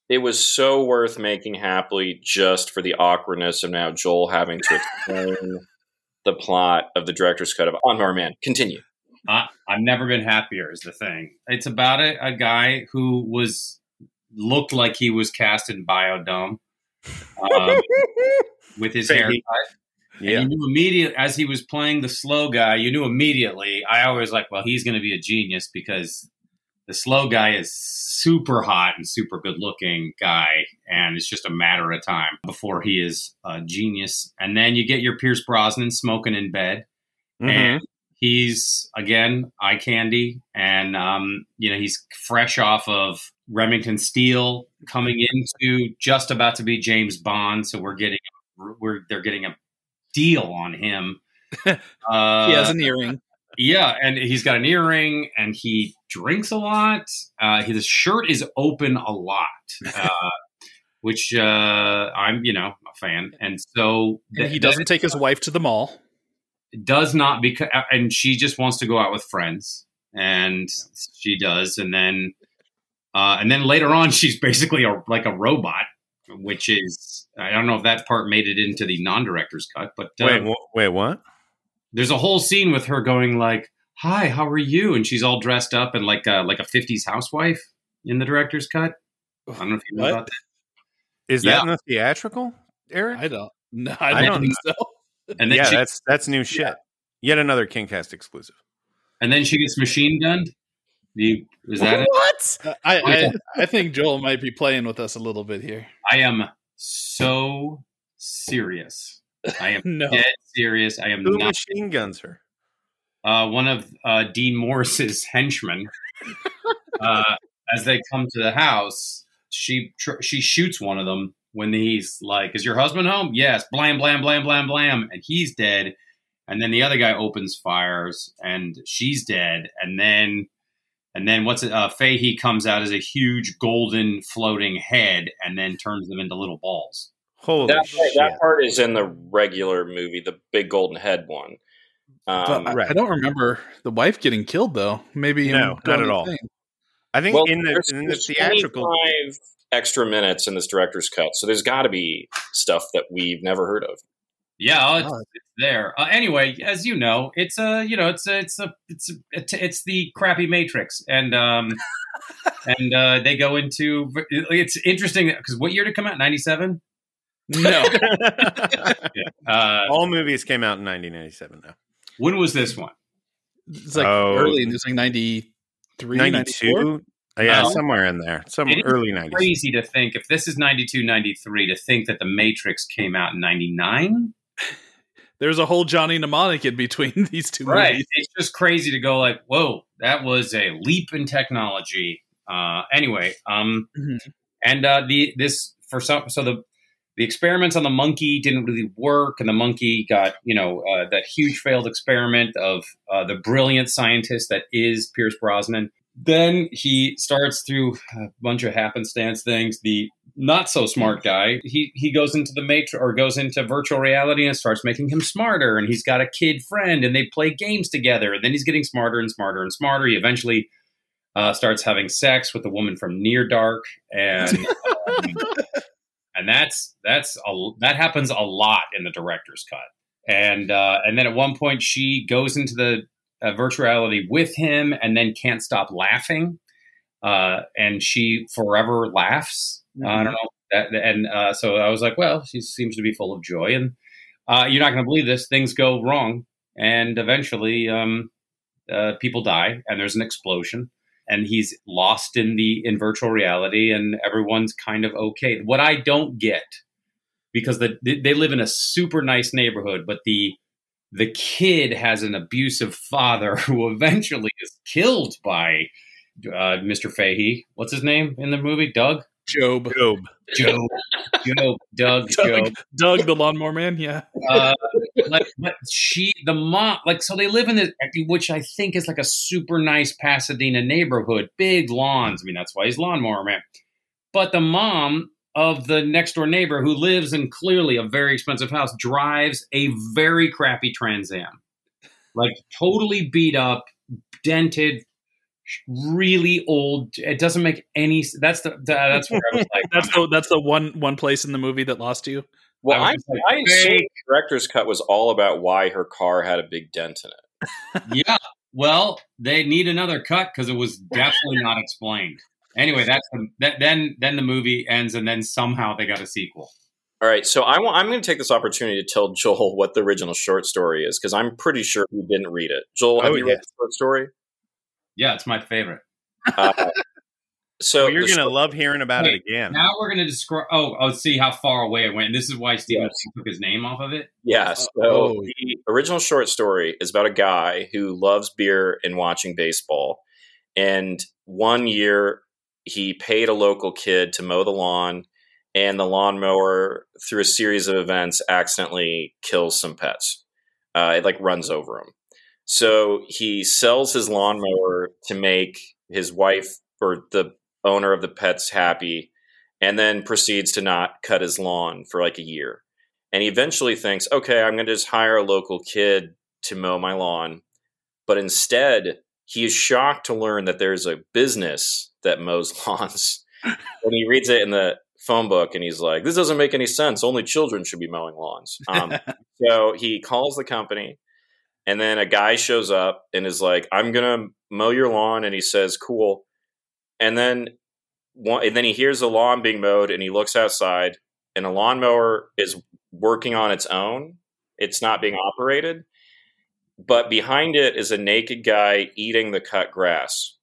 it was so worth making happily just for the awkwardness of now Joel having to explain the plot of the director's cut of Lawnmower Man. Continue. I, I've never been happier. Is the thing. It's about a, a guy who was looked like he was cast in Biodome um, with his haircut. he- And you knew immediately as he was playing the slow guy, you knew immediately. I always like, well, he's going to be a genius because the slow guy is super hot and super good looking guy, and it's just a matter of time before he is a genius. And then you get your Pierce Brosnan smoking in bed, Mhm. and he's again eye candy, and um, you know he's fresh off of Remington Steele, coming into just about to be James Bond. So we're getting we're they're getting a deal on him. Uh, he has an earring. yeah, and he's got an earring, and he drinks a lot. Uh, his shirt is open a lot, uh, which uh, I'm, you know, a fan. And so And he doesn't take his wife to the mall. does not because, and she just wants to go out with friends, and she does, and then, uh, and then later on, she's basically a, like a robot. Which is, I don't know if that part made it into the non-director's cut, but uh, Wait, wh- wait, what? there's a whole scene with her going like, "Hi, how are you?" and she's all dressed up and like a, like a '50s housewife in the director's cut. I don't know if you know What? about that. Is Yeah. that in the theatrical, Eric? I don't. No, I I don't, don't think so. And then yeah, she, that's that's new shit. Yet another KingCast exclusive. and then she gets machine gunned. You, is that it? What? I, I I think Joel might be playing with us a little bit here. I am so serious. I am No. dead serious. I am Who not machine guns her? uh, one of uh, Dean Norris's henchmen. uh, as they come to the house, she tr- she shoots one of them when he's like, "Is your husband home?" Yes. Blam blam blam blam blam, and he's dead. And then the other guy opens fires, and she's dead. And then, and then what's it? Uh, Fahey comes out as a huge golden floating head, and then turns them into little balls. Holy That, shit! that part is in the regular movie, the big golden head one. Um, But I, right. I don't remember the wife getting killed though. Maybe No, not at all. thing. I think well, in the there's, in the there's theatrical, 25 extra minutes in this director's cut, so there's got to be stuff that we've never heard of. Yeah, oh, it's, Oh. it's there. Uh, anyway, as you know, it's a you know it's a, it's a it's a, it's, it's the crappy Matrix, and um and uh, they go into it's interesting because what year did it come out? Ninety seven. No, Uh, all movies came out in 1997. Now when was this one? it's like Oh. early. It's like 93, 94? 92. Yeah, Oh. somewhere in there, some early 90s. Crazy to think if this is 92, 93, to think that the Matrix came out in ninety nine. There's a whole Johnny Mnemonic in between these two right. movies. It's just crazy to go like, whoa, that was a leap in technology. Uh, anyway, um, Mhm. and uh, the this for some so the the experiments on the monkey didn't really work, and the monkey got you know uh, that huge failed experiment of uh, the brilliant scientist that is Pierce Brosnan. Then he starts through a bunch of happenstance things. The not so smart guy, he he goes into the matrix or goes into virtual reality and starts making him smarter. And he's got a kid friend, and they play games together. And then he's getting smarter and smarter and smarter. He eventually uh, starts having sex with a woman from Near Dark, and um, and that's that's a, that happens a lot in the director's cut. And uh, and then at one point she goes into the uh, virtual reality with him, and then can't stop laughing, uh, and she forever laughs. I don't know, that, and uh, so I was like, well, she seems to be full of joy, and uh, you're not going to believe this. Things go wrong, and eventually, um, uh, people die, and there's an explosion, and he's lost in the in virtual reality, and everyone's kind of okay. What I don't get, because the, they live in a super nice neighborhood, but the the kid has an abusive father who eventually is killed by uh, Mr. Fahey. What's his name in the movie? Doug. Job. Job. Job. Job. Doug. Job. Doug, Doug, the lawnmower man. Yeah. uh, like, but she, the mom, like, so they live in this, which I think is like a super nice Pasadena neighborhood, big lawns. I mean, that's why he's lawnmower man. But the mom of the next door neighbor who lives in clearly a very expensive house drives a very crappy Trans Am, like totally beat up, dented, really old. It doesn't make any. That's the that's where I was like, That's the that's the one one place in the movie that lost you. Well, I I, was like, I assume "Hey." the director's cut was all about why her car had a big dent in it. yeah. Well, they need another cut because it was definitely not explained. Anyway, that's the, that, then then the movie ends, and then somehow they got a sequel. All right, so I want, I'm going to take this opportunity to tell Joel what the original short story is because I'm pretty sure he didn't read it. Joel, oh, have Oh, you yeah. read the short story? Yeah, it's my favorite. Uh, so Well, you're going to short- love hearing about it again. Now we're gonna describe. Oh, oh, see how far away it went. This is why Steven Yes. Took his name off of it. Yeah, so oh. the original short story is about a guy who loves beer and watching baseball. And one year he paid a local kid to mow the lawn, and the lawnmower, through a series of events, accidentally kills some pets. Uh, it like runs over him. So he sells his lawnmower to make his wife or the owner of the pets happy, and then proceeds to not cut his lawn for like a year. And he eventually thinks, okay, I'm going to just hire a local kid to mow my lawn. But instead, he is shocked to learn that there's a business that mows lawns. and he reads it in the phone book and he's like, this doesn't make any sense. Only children should be mowing lawns. Um, so he calls the company and then a guy shows up and is like, I'm going to mow your lawn. And he says, cool. And then, one, and then he hears the lawn being mowed and he looks outside and a lawnmower is working on its own. It's not being operated. But behind it is a naked guy eating the cut grass.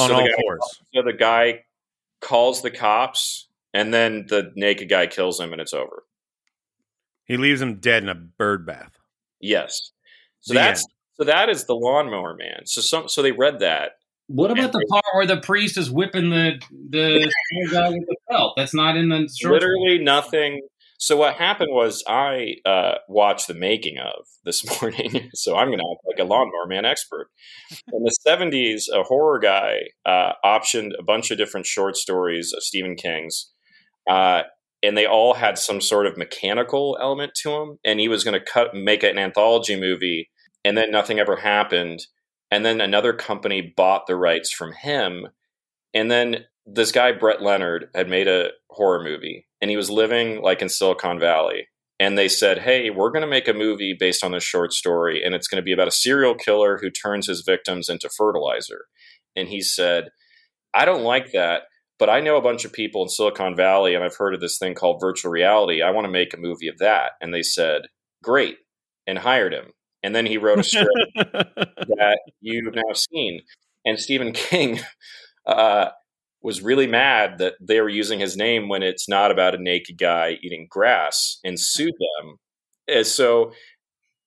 on the all guy- fours. so the guy calls the cops, and then the naked guy kills him, and it's over. He leaves him dead in a bird bath. Yes. So The that's end. so that is the lawnmower man. So some so they read that. What about the part where the priest is whipping the the guy with the belt? That's not in the short. Literally nothing. So what happened was I uh, watched the making of this morning. so I'm going to act like a lawnmower man expert. In the 70s, a horror guy uh, optioned a bunch of different short stories of Stephen King's, uh, and they all had some sort of mechanical element to them. And he was going to cut make an anthology movie, and then nothing ever happened. And then another company bought the rights from him, and then this guy Brett Leonard had made a horror movie and he was living like in Silicon Valley and they said, "Hey, we're going to make a movie based on this short story and it's going to be about a serial killer who turns his victims into fertilizer." And he said, "I don't like that, but I know a bunch of people in Silicon Valley and I've heard of this thing called virtual reality. I want to make a movie of that." And they said, "Great." And hired him. And then he wrote a script that you've now seen. And Stephen King uh, was really mad that they were using his name when it's not about a naked guy eating grass and sued them. And so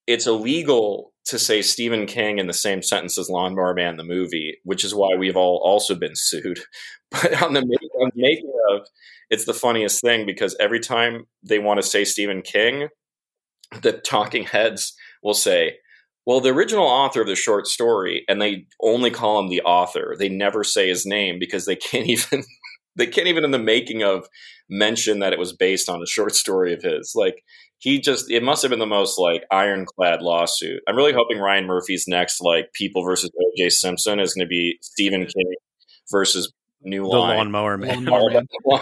it's illegal to say Stephen King in the same sentence as Lawnmower Man the movie, which is why we've all also been sued. But on the, on the making of, it's the funniest thing because every time they want to say Stephen King, the talking heads will say, well, the original author of the short story, and they only call him the author. They never say his name because they can't even they can't even in the making of mention that it was based on a short story of his. Like he just it must have been the most like ironclad lawsuit. I'm really hoping Ryan Murphy's next like People versus O.J. Simpson is going to be Stephen King versus New The Line. lawnmower man. Lawnmower Man.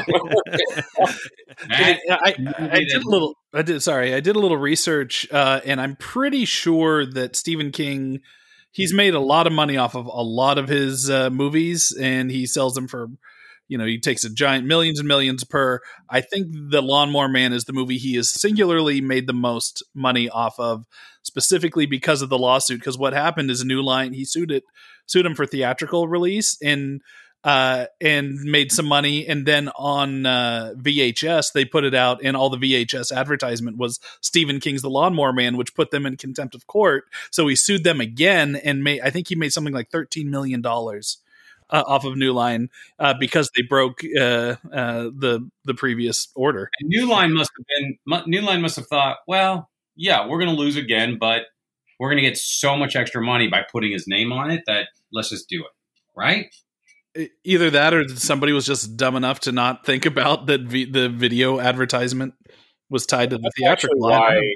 I, I, I did a little. I did. Sorry, I did a little research, uh, and I'm pretty sure that Stephen King, he's made a lot of money off of a lot of his uh, movies, and he sells them for, you know, he takes a giant millions and millions per. I think the Lawnmower Man is the movie he has singularly made the most money off of, specifically because of the lawsuit. Because what happened is a New Line he sued it, sued him for theatrical release, and uh, and made some money. And then on uh, VHS, they put it out, and all the VHS advertisement was Stephen King's The Lawnmower Man, which put them in contempt of court. So he sued them again, and made I think he made something like thirteen million dollars. Uh, off of New Line uh, because they broke uh, uh, the the previous order. And New Line must have been New Line must have thought, well, yeah, we're going to lose again, but we're going to get so much extra money by putting his name on it that let's just do it, right? Either that, or somebody was just dumb enough to not think about that vi- the video advertisement was tied to the That's theatrical. I why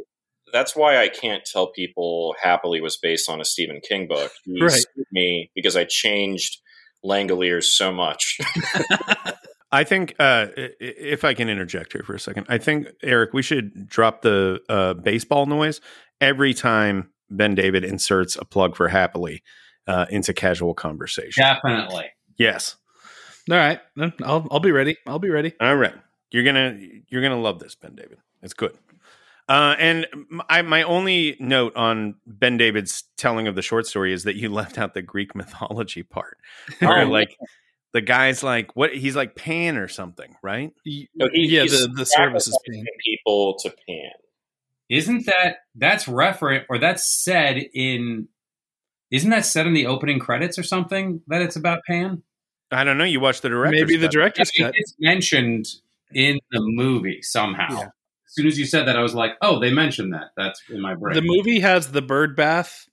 that's why I can't tell people Happily was based on a Stephen King book. He Right. me because I changed Langoliers so much. I think uh, i- i- if I can interject here for a second, I think Eric, we should drop the uh, baseball noise every time BenDavid inserts a plug for happily uh, into casual conversation. Definitely. Yes. All right, I'll I'll be ready. I'll be ready. All right. You're gonna you're gonna love this, BenDavid. It's good. Uh, and m- I, my only note on BenDavid's telling of the short story is that you left out the Greek mythology part, where Oh, like the guy's like what he's like Pan or something, right? No, he- yeah, he's the the service is sacrificing paying. people to Pan. Isn't that that's referent or that's said in isn't that said in the opening credits or something that it's about Pan? I don't know. You watched the director. Maybe the I director's cut. it's mentioned in the movie somehow. Yeah. As soon as you said that, I was like, "Oh, they mentioned that." That's in my brain. The movie has the bird bath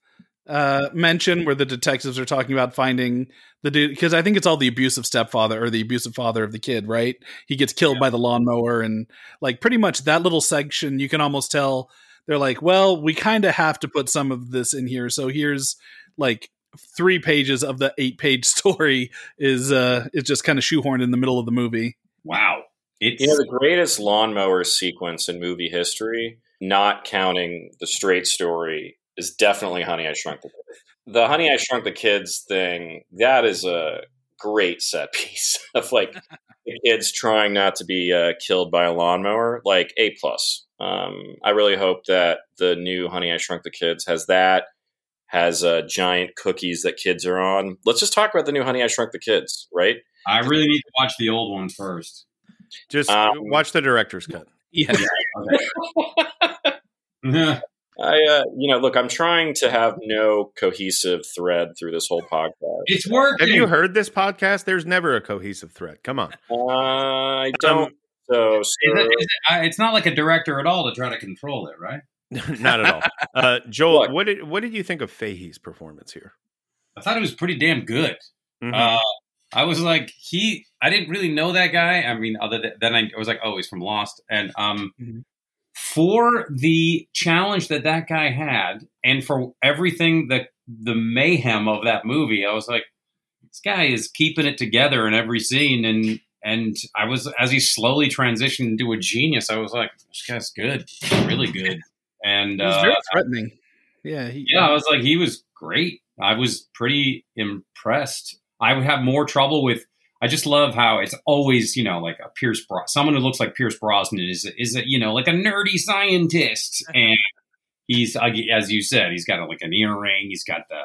uh, mention where the detectives are talking about finding the dude because I think it's all the abusive stepfather or the abusive father of the kid, right? He gets killed Yeah. by the lawnmower, and like pretty much that little section, you can almost tell they're like, well, we kind of have to put some of this in here, so here's like three pages of the eight page story is uh is just kind of shoehorned in the middle of the movie. wow, it's You know, the greatest lawnmower sequence in movie history, not counting the straight story, is definitely Honey, I Shrunk the Kids. The Honey, I Shrunk the Kids thing, that is a great set piece of like the kids trying not to be uh, killed by a lawnmower. Like, A. plus. Um, I really hope that the new Honey, I Shrunk the Kids has that, has uh, giant cookies that kids are on. Let's just talk about the new Honey, I Shrunk the Kids, right? I really need to watch the old one first. Just Um, watch the director's cut. Yeah, Okay. I, uh, you know, look, I'm trying to have no cohesive thread through this whole podcast. it's working. Have you heard this podcast? There's never a cohesive thread. Come on. Uh, I don't. so, Is it, sir, is it, uh, it's not like a director at all to try to control it, right? Not at all. Uh, Joel, Look. what did what did you think of Fahey's performance here? I thought it was pretty damn good. Mhm. Uh, I was like, he. I didn't really know that guy. I mean, other than then I was like, oh, he's from Lost, and um, Mhm. for the challenge that that guy had, and for everything that the mayhem of that movie, I was like, this guy is keeping it together in every scene, and and I was as he slowly transitioned into a genius, I was like, this guy's good, really good, and it was uh, very threatening. Yeah, he, yeah, I was like, he was great. I was pretty impressed. I would have more trouble with. I just love how it's always, you know, like a Pierce Bros. Someone who looks like Pierce Brosnan is is a, you know like a nerdy scientist, and he's as you said, he's got like an earring. He's got the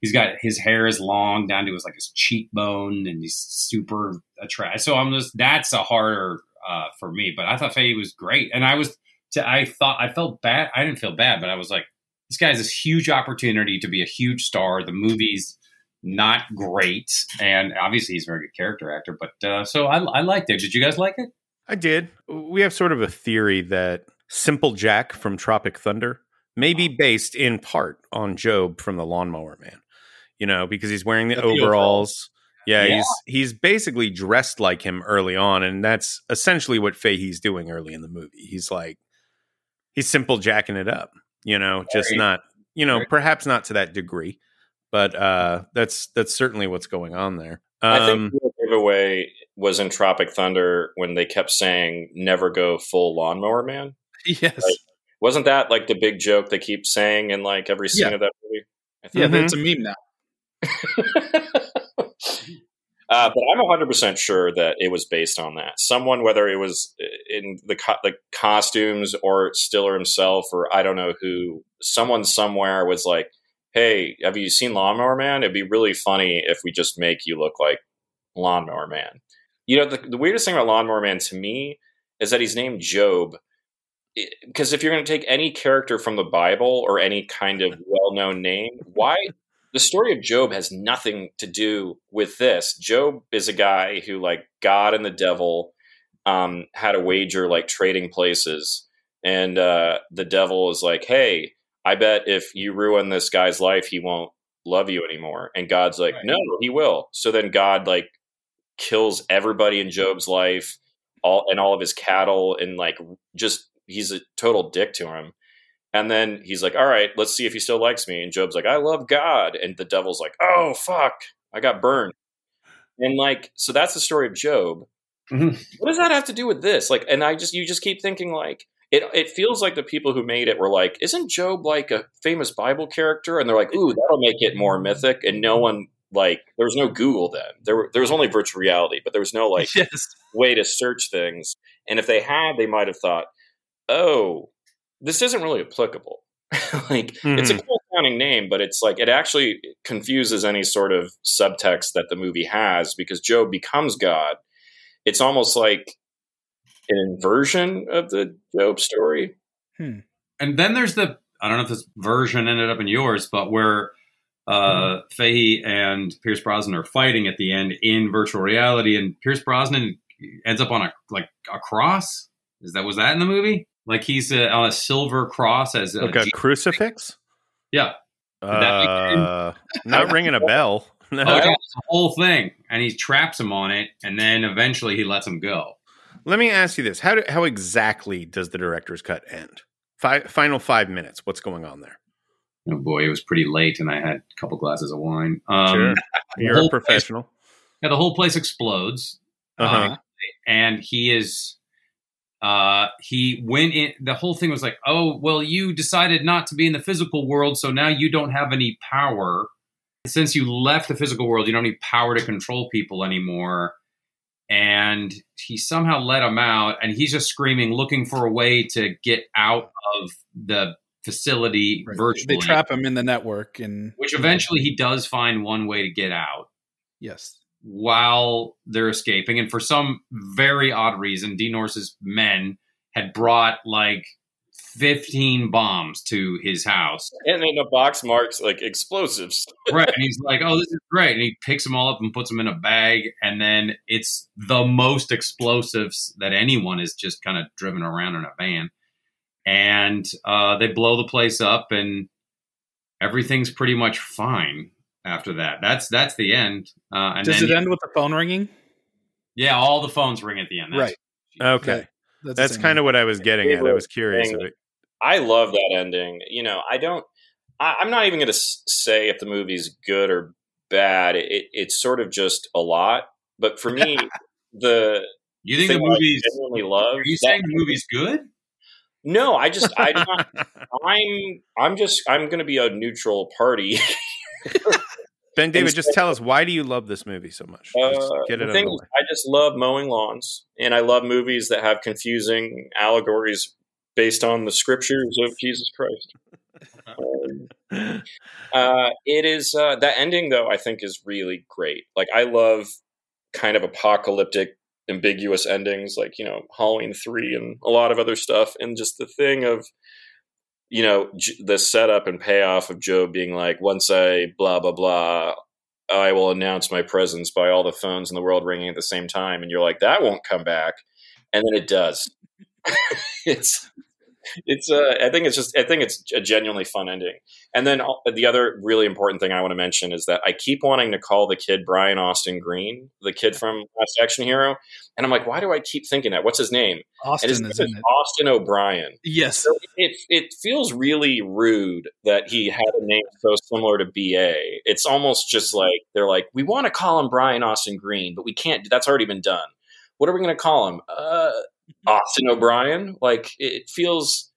he's got his hair is long down to his like his cheekbone, and he's super attractive. So I'm just that's a harder uh, for me. But I thought Fahey was great, and I was to, I thought I felt bad. I didn't feel bad, but I was like, this guy has this huge opportunity to be a huge star. The movie's not great, and obviously he's a very good character actor. But uh, so I, I liked it. Did you guys like it? I did. We have sort of a theory that Simple Jack from Tropic Thunder may be based in part on Job from the Lawnmower Man. You know, because he's wearing the The overalls. overalls. Yeah, Yeah. he's he's basically dressed like him early on, and that's essentially what Fahey's doing early in the movie. He's like he's simple jacking it up, you know, just not you know, perhaps not to that degree, but uh that's that's certainly what's going on there. I Um, think the giveaway was in Tropic Thunder when they kept saying "never go full lawnmower man." Yes. Right. Wasn't that like the big joke they keep saying in like every scene Yeah. of that movie? I Yeah, Mhm. that's a meme now. uh, but I'm 100 percent sure that it was based on that. Someone, whether it was in the co- the costumes or Stiller himself, or I don't know who, someone somewhere was like, "Hey, have you seen Lawnmower Man? It'd be really funny if we just make you look like Lawnmower Man." You know, the, the weirdest thing about Lawnmower Man to me is that he's named Job. Because if you're going to take any character from the Bible or any kind of well-known name, why the story of Job has nothing to do with this. Job is a guy who, like God and the devil, um, had a wager like trading places, and uh, the devil is like, "Hey, I bet if you ruin this guy's life, he won't love you anymore." And God's like, Right. "No, he will." So then God like kills everybody in Job's life, all and all of his cattle, and like just he's a total dick to him. And then he's like, "All right, let's see if he still likes me." And Job's like, "I love God," and the devil's like, "Oh fuck, I got burned." And like, so that's the story of Job. Mhm. What does that have to do with this? Like, and I just you just keep thinking like it. It feels like the people who made it were like, "Isn't Job like a famous Bible character?" And they're like, "Ooh, that'll make it more mythic." And no one like there was no Google then. There were there was only virtual reality, but there was no like yes. way to search things. And if they had, they might have thought, oh, this isn't really applicable. like it's a mm-hmm. cool sounding name, but it's like it actually confuses any sort of subtext that the movie has because Job becomes God. It's almost like an inversion of the Job story. Hmm. And then there's the I don't know if this version ended up in yours, but where uh mm-hmm. Fahey and Pierce Brosnan are fighting at the end in virtual reality, and Pierce Brosnan ends up on a like a cross. Is that was that in the movie? Like he's uh, on a silver cross as a like a G- crucifix? yeah. Uh, not ringing a bell. No. Oh, yeah, the whole thing, and he traps him on it, and then eventually he lets him go. Let me ask you this: How do, how exactly does the director's cut end? Five, final five minutes. What's going on there? Oh boy, it was pretty late, and I had a couple glasses of wine. Um, Sure. You're a professional. Yeah, the whole place explodes. Uh-huh. Uh, and he is uh he went in the whole thing was like oh well you decided not to be in the physical world so now you don't have any power. Since you left the physical world you don't need power to control people anymore. And he somehow let him out and he's just screaming looking for a way to get out of the facility Right. virtually. They trap him in the network, and which eventually he does find one way to get out. Yes, while they're escaping. And for some very odd reason, Dean Norris's men had brought like 15 bombs to his house. And in a box marks like explosives. Right. And he's like, oh, this is great. And he picks them all up and puts them in a bag. And then it's the most explosives that anyone has just kind of driven around in a van. And uh, they blow the place up, and everything's pretty much fine after that. That's that's the end. Uh, and does then, it end with the phone ringing? Yeah, all the phones ring at the end. That's- Okay, That's, that's kind of what I was getting at. I was curious. It. I love that ending. You know, I don't. I, I'm not even going to say if the movie's good or bad. It, it's sort of just a lot. But for me, the You think the thing I movie's? genuinely love. Are you that- saying the movie's good? No, I just I not, I'm I'm just I'm going to be a neutral party. BenDavid, just tell us why do you love this movie so much? Just Uh, get it the thing the is. I just love mowing lawns, and I love movies that have confusing allegories based on the scriptures of Jesus Christ. Um, uh, it is uh, that ending, though. I think is really great. Like I love kind of apocalyptic ambiguous endings, like you know Halloween three and a lot of other stuff, and just the thing of you know the setup and payoff of Joe being like, once I blah blah blah, I will announce my presence by all the phones in the world ringing at the same time, and you're like, that won't come back, and then it does. it's it's uh, I think it's just I think it's a genuinely fun ending. And then all- the other really important thing I want to mention is that I keep wanting to call the kid Brian Austin Green, the kid from Last Action Hero, and I'm like, why do I keep thinking that? What's his name? Austin and his name is it. Austin O'Brien. Yes. So it it feels really rude that he had a name so similar to BA. It's almost just like they're like, we want to call him Brian Austin Green, but we can't. That's already been done. What are we going to call him? Uh, Austin O'Brien. Like it feels,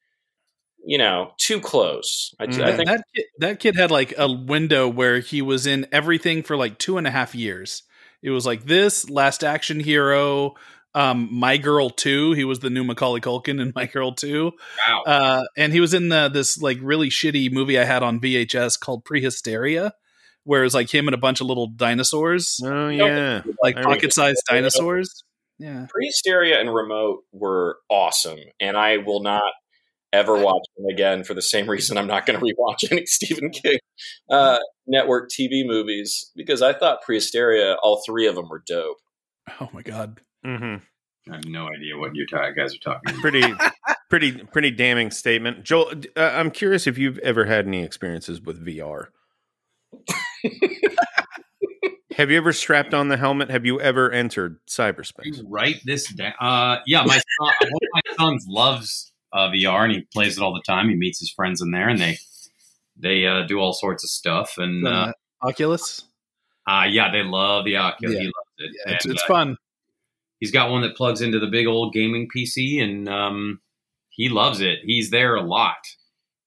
you know, too close. I, I That- think that kid, that kid had like a window where he was in everything for like two and a half years. It was like this, Last Action Hero, um, My Girl Two. He was the new Macaulay Culkin in My Girl Two, Wow. uh, and he was in the, this like really shitty movie I had on VHS called Prehysteria, where it was like him and a bunch of little dinosaurs, Oh yeah. like I remember. pocket-sized dinosaurs. Yeah, Pre-Hysteria and Remote were awesome, and I will not ever watch them again for the same reason I'm not going to rewatch any Stephen King uh, network TV movies because I thought Pre-Hysteria, all three of them were dope. Oh my god. Mm-hmm. I have no idea what you guys are talking about. Pretty, pretty, pretty damning statement. Joel, uh, I'm curious if you've ever had any experiences with VR. Have you ever strapped on the helmet? Have you ever entered cyberspace? You write this down. Uh, yeah, my son, one of my sons loves uh, VR and he plays it all the time. He meets his friends in there and they they uh, do all sorts of stuff. And uh, Uh, Oculus. uh, yeah, they love the Oculus. Yeah. He loves it. Yeah, it's, And, it's uh, fun. he's got one that plugs into the big old gaming PC and um, he loves it. He's there a lot.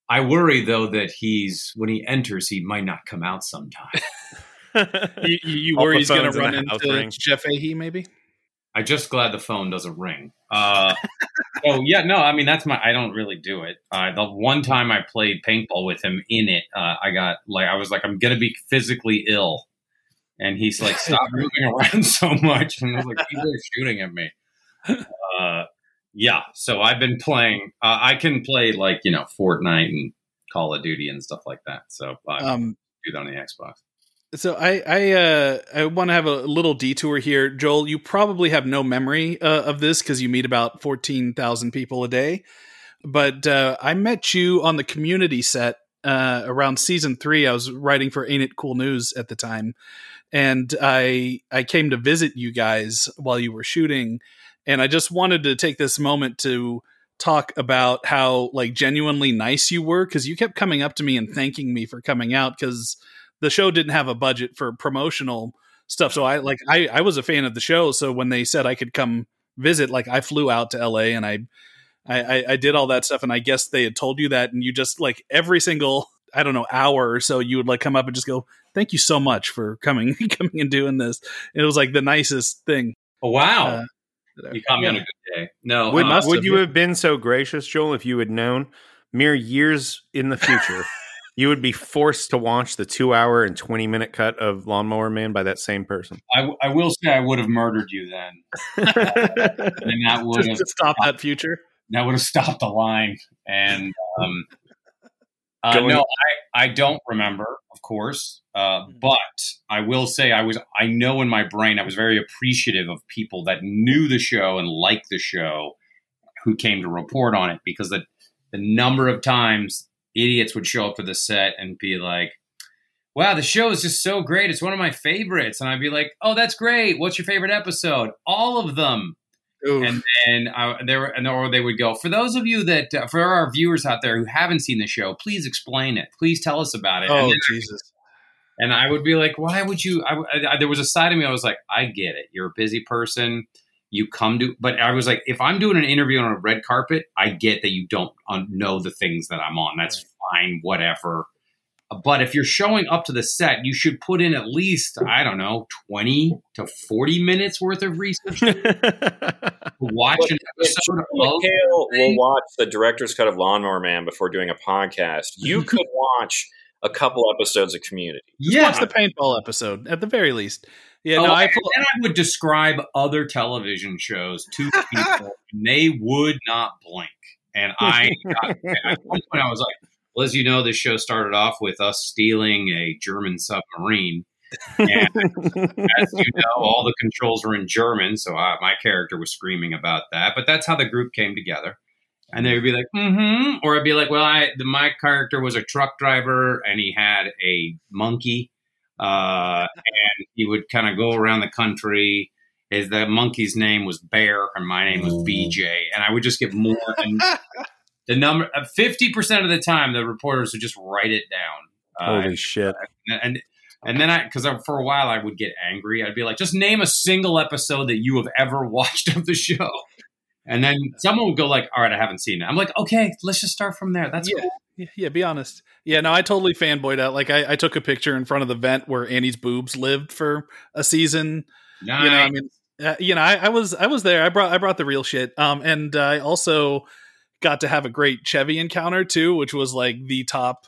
I worry though that he's when he enters, he might not come out sometime. You, you, you worry he's going to run the into ring. Jeff Fahey, maybe? I'm just glad the phone doesn't ring. Uh, oh yeah, no, I mean that's my. I don't really do it. Uh, the one time I played paintball with him in it, uh, I got like I was like I'm gonna be physically ill, and he's like stop moving around so much, and I was like people are shooting at me. Uh, yeah, so I've been playing. Uh, I can play like you know Fortnite and Call of Duty and stuff like that. So I Um, do that on the Xbox. So I I uh, I want to have a little detour here, Joel. You probably have no memory uh, of this because you meet about fourteen thousand people a day. But uh, I met you on the community set uh, around season three. I was writing for Ain't It Cool News at the time, and I I came to visit you guys while you were shooting, and I just wanted to take this moment to talk about how like genuinely nice you were because you kept coming up to me and thanking me for coming out because the show didn't have a budget for promotional stuff so i like I, I was a fan of the show so when they said i could come visit like i flew out to la and i I, I, I did all that stuff and i guess they had told you that and you just like every single i don't know hour or so you would like come up and just go thank you so much for coming coming and doing this it was like the nicest thing Oh wow, Uh, you caught me yeah. on a good day. No, Would, uh, would have, you yeah. have been so gracious, Joel, if you had known mere years in the future you would be forced to watch the two hour and 20 minute cut of Lawnmower Man by that same person? I, I will say I would have murdered you then, and that would just have to stop that future that would have stopped the line. And um, uh, no, I I don't remember, of course, uh, but I will say I was I know in my brain I was very appreciative of people that knew the show and liked the show who came to report on it because the the number of times idiots would show up to the set and be like. Wow, the show is just so great. It's one of my favorites. And I'd be like, oh, that's great. What's your favorite episode? All of them and then uh, there were, and or they would go for those of you that uh, for our viewers out there who haven't seen the show, please explain it. Please tell us about it. oh and, jesus and I would be like, why would you? I, I- there was a side of me I was like, I get it. You're a busy person. You come to, but I was like, if I'm doing an interview on a red carpet, I get that you don't um, know the things that I'm on. That's fine, whatever. But if you're showing up to the set, you should put in at least, I don't know, 20 to 40 minutes worth of research to watch an episode of McHale will watch the director's cut of Lawnmower Man before doing a podcast. You could watch a couple episodes of Community. Yeah, watch the paintball episode at the very least Yeah, Oh, no, I and then I would describe other television shows to people, and they would not blink. And I, got, at one point, I was like, "Well, as you know, this show started off with us stealing a German submarine, and as you know, all the controls were in German, so I, my character was screaming about that. But that's how the group came together." And they would be like, "Mm-hmm," or I'd be like, "Well, I the, my character was a truck driver, and he had a monkey." Uh, and he would kind of go around the country. His the monkey's name was Bear, and my name was BJ, and I would just get more. And the number fifty percent of the time, the reporters would just write it down. Uh, Holy shit! and, and and then I, because for a while I would get angry. I'd be like, just name a single episode that you have ever watched of the show. And then someone would go like, "All right, I haven't seen it." I'm like, "Okay, let's just start from there." That's Yeah. cool. Yeah, be honest. Yeah, no, I totally fanboyed out. Like, I, I took a picture in front of the vent where Annie's boobs lived for a season. Nice. You know, I mean, uh, you know, I, I was I was there. I brought I brought the real shit. Um, and I also got to have a great Chevy encounter too, which was like the top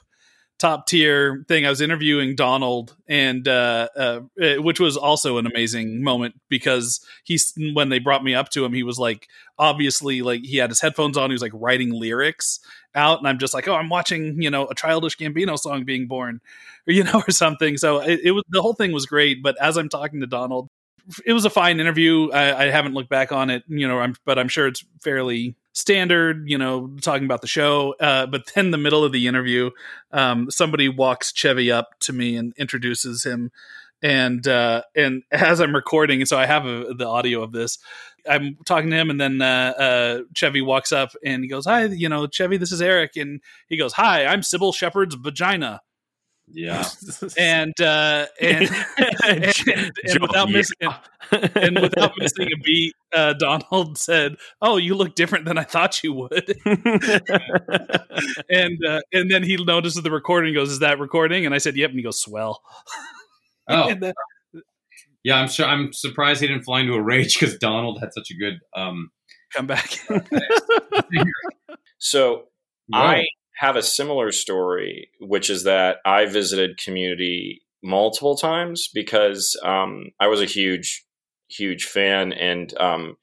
top tier thing. I was interviewing Donald, and uh, uh, which was also an amazing moment because he's when they brought me up to him, he was like obviously like he had his headphones on, he was like writing lyrics out, and I'm just like, oh, I'm watching you know a childish Gambino song being born, or you know, or something. So it, it was the whole thing was great. But as I'm talking to Donald, it was a fine interview. I, I haven't looked back on it, you know, I'm, but I'm sure it's fairly standard, you know, talking about the show. Uh, but then the middle of the interview, um, somebody walks Chevy up to me and introduces him. And uh, and as I'm recording, so I have a, the audio of this. I'm talking to him, and then uh, uh, Chevy walks up and he goes, "Hi, you know, Chevy, this is Eric." And he goes, "Hi, I'm Cybill Shepherd's vagina." Yeah. and uh, and, and, and, and without missing and, and without missing a beat, uh, Donald said, "Oh, you look different than I thought you would." and uh, and then he notices the recording. Goes, "Is that recording?" And I said, "Yep." And he goes, "Swell." Oh, And then- yeah. I'm sure. I'm surprised he didn't fly into a rage because Donald had such a good. um come back. So role. I have a similar story, which is that I visited community multiple times because um, I was a huge, huge fan. And um,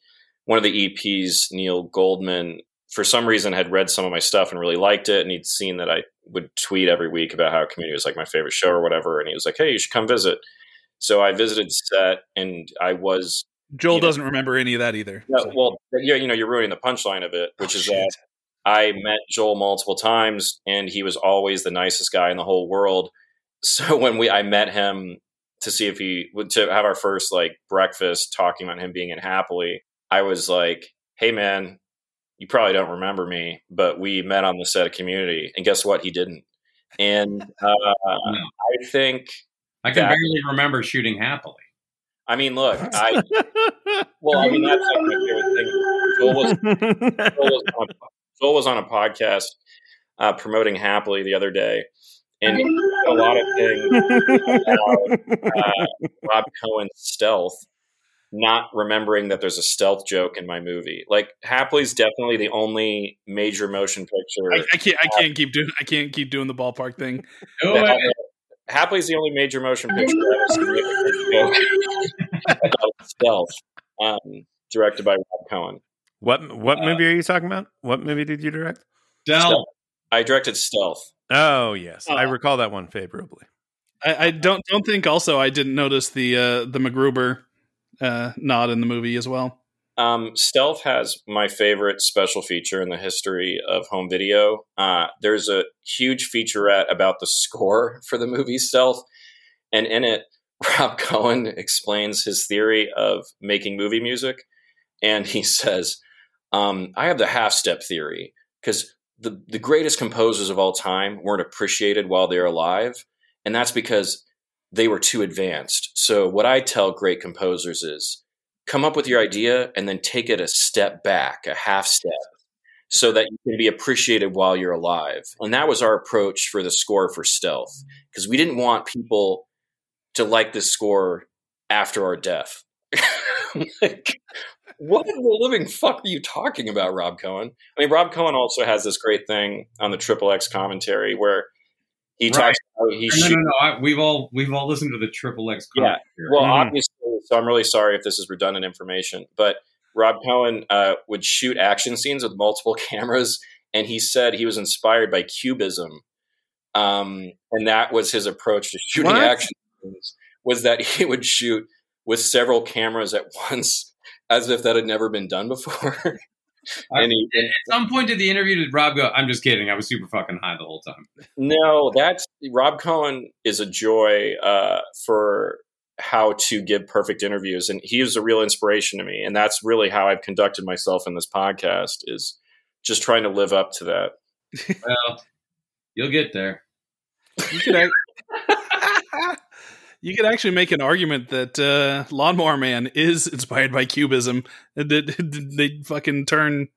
one of the EPs, Neil Goldman, for some reason had read some of my stuff and really liked it. And he'd seen that I would tweet every week about how community was like my favorite show or whatever. And he was like, hey, you should come visit. So I visited set and I was Joel doesn't remember any of that either. no, so. well, yeah, you know, you're ruining the punchline of it, which Oh, is shit. that I met Joel multiple times, and he was always the nicest guy in the whole world. So when we, I met him to see if he would to have our first like breakfast, talking about him being in happily, I was like, "Hey, man, you probably don't remember me, but we met on the set of Community, and guess what? He didn't." And uh, I think, I can that- barely remember shooting happily. I mean, look, I well, I mean, that's like my favorite thing. Joel was Joel was on a, Joel was on a podcast uh, promoting happily the other day, and a lot of things about uh, Rob Cohen's stealth. Not remembering that there's a stealth joke in my movie. Like happy's definitely the only major motion picture. I, I can't. I can't keep doing. I can't keep doing the ballpark thing. Oh, that- I- Happy's the only major motion picture that has a significant joke about stealth, um, directed by Rob Cohen. What what movie are you talking about? What movie did you direct? Stealth. I directed Stealth. Oh yes, I Oh. recall that one favorably. I, I don't don't think. Also, I didn't notice the uh, the MacGruber uh, nod in the movie as well. Um, Stealth has my favorite special feature in the history of home video. Uh, there's a huge featurette about the score for the movie Stealth, and in it, Rob Cohen explains his theory of making movie music, and he says, um, "I have the half step theory because the the greatest composers of all time weren't appreciated while they're alive, and that's because." They were too advanced. So, what I tell great composers is come up with your idea and then take it a step back, a half step, so that you can be appreciated while you're alive. And that was our approach for the score for Stealth, because we didn't want people to like the score after our death. like, what in the living fuck are you talking about, Rob Cohen? I mean, Rob Cohen also has this great thing on the Triple X commentary where he Right. talks about he No, shoots no, no. I, we've all we've all listened to the Triple X. Yeah. comment here. Well, Mhm. obviously, so I'm really sorry if this is redundant information, but Rob Cohen uh, would shoot action scenes with multiple cameras, and he said he was inspired by Cubism, um, and that was his approach to shooting What? action scenes. Was that he would shoot with several cameras at once, as if that had never been done before. and he, At some point in the interview, did Rob go? I'm just kidding. I was super fucking high the whole time. No, that's Rob Cohen is a joy uh, for how to give perfect interviews, and he is a real inspiration to me. And that's really how I've conducted myself in this podcast is just trying to live up to that. Well, you'll get there. You could, ac- you could actually make an argument that uh, Lawnmower Man is inspired by Cubism. That they fucking turn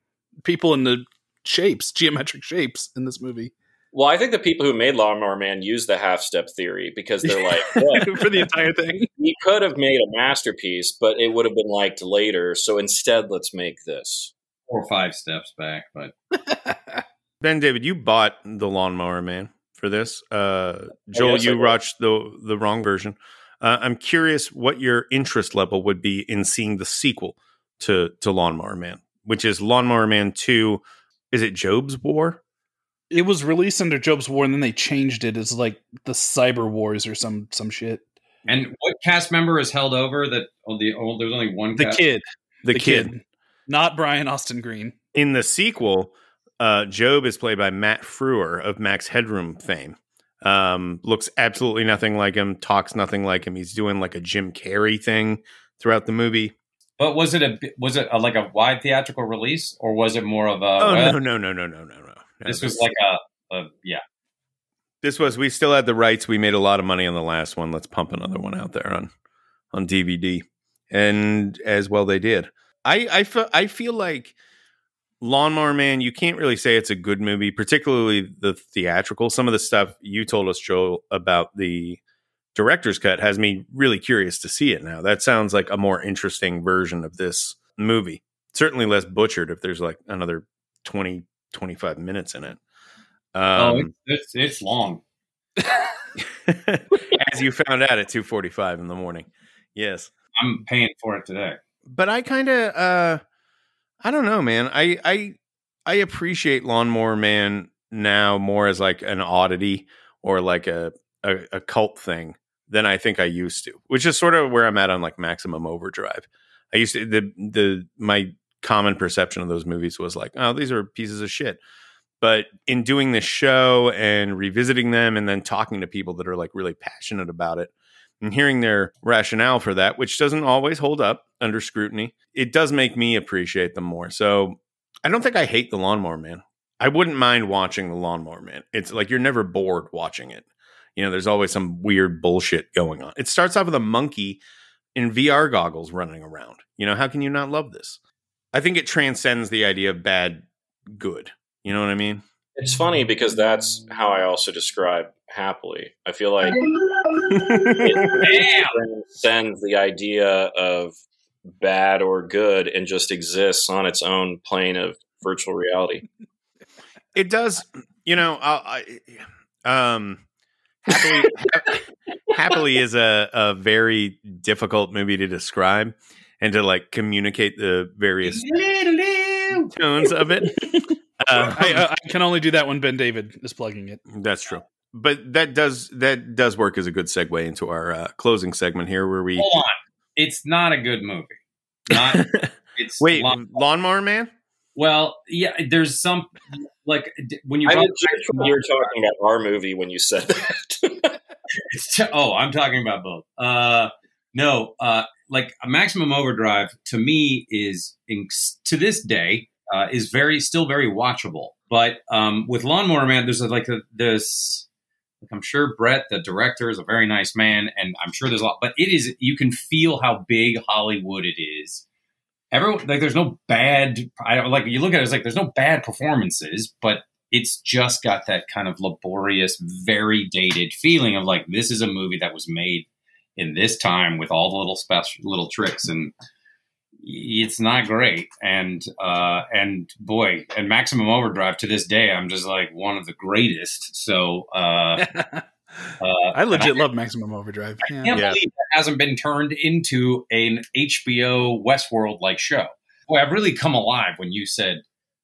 people into shapes, geometric shapes in this movie Well, I think the people who made Lawnmower Man use the half step theory because they're like, for the entire thing. we could have made a masterpiece, but it would have been liked later. So instead, let's make this. Four or five steps back, but Ben David, you bought the Lawnmower Man for this. Uh, Joel, you did. watched the the wrong version. Uh, I'm curious what your interest level would be in seeing the sequel to to Lawnmower Man, which is Lawnmower Man Two. Is it Jobe's War? It was released under Jobe's War, and then they changed it as like the Cyber Wars or some some shit. and what cast member is held over? That oh, the oh, there's only one. The cast- kid, The, kid. not Brian Austin Green. In the sequel, uh, Jobe is played by Matt Frewer of Max Headroom fame. Um, looks absolutely nothing like him. Talks nothing like him. He's doing like a Jim Carrey thing throughout the movie. But was it a was it a, like a wide theatrical release, or was it more of a? oh well, no no no no no no no! This was like a, a yeah. this was we still had the rights we made a lot of money on the last one let's pump another one out there on on dvd and as well they did i i feel i feel like lawnmower man you can't really say it's a good movie particularly the theatrical. Some of the stuff you told us joel about the director's cut has me really curious to see it now. That sounds like a more interesting version of this movie. Certainly less butchered if there's like another 20 25 minutes in it. Oh, um, it's, it's it's long. as you found out at 2.45 in the morning. Yes. I'm paying for it today. but i kind of uh i don't know man. I i i appreciate lawnmower man now more as like an oddity or like a, a a cult thing than i think i used to which is sort of where i'm at on like maximum overdrive. I used to the the my common perception of those movies was like oh these are pieces of shit. But in doing this show and revisiting them and then talking to people that are like really passionate about it and hearing their rationale for that, which doesn't always hold up under scrutiny, it does make me appreciate them more. So I don't think I hate the Lawnmower Man. I wouldn't mind watching the Lawnmower Man. It's like you're never bored watching it. You know, there's always some weird bullshit going on. It starts off with a monkey in VR goggles running around. You know, how can you not love this? I think it transcends the idea of bad good. You know what I mean? It's funny because that's how I also describe happily. I feel like it transcends the idea of bad or good and just exists on its own plane of virtual reality. It does, you know. I, I um, happily, happily is a a very difficult movie to describe and to like communicate the various tones of it. Um, I, uh, I can only do that when BenDavid is plugging it. that's true, but that does that does work as a good segue into our uh, closing segment here, where we Hold on, it's not a good movie. Not it's wait. long- Lawnmower Man. well, yeah. There's some like d- when you I brought didn't you were talking about our movie when you said that. T- oh, I'm talking about both. Uh, no, uh, like a Maximum Overdrive to me is in, to this day uh, is very still very watchable. But um, with Lawnmower Man, there's a, like a, this. I'm sure Brett, the director, is a very nice man, and I'm sure there's a lot. But it is you can feel how big Hollywood it is. Everyone like there's no bad. I like you look at it, it's like there's no bad performances, but it's just got that kind of laborious, very dated feeling of like this is a movie that was made in this time with all the little special little tricks and it's not great. And uh, and boy, and Maximum Overdrive to this day, I'm just like one of the greatest. So uh, uh, I legit I- love Maximum Overdrive. I Yeah. can't Yeah. believe that hasn't been turned into an HBO Westworld like show. Boy, I've really come alive when you said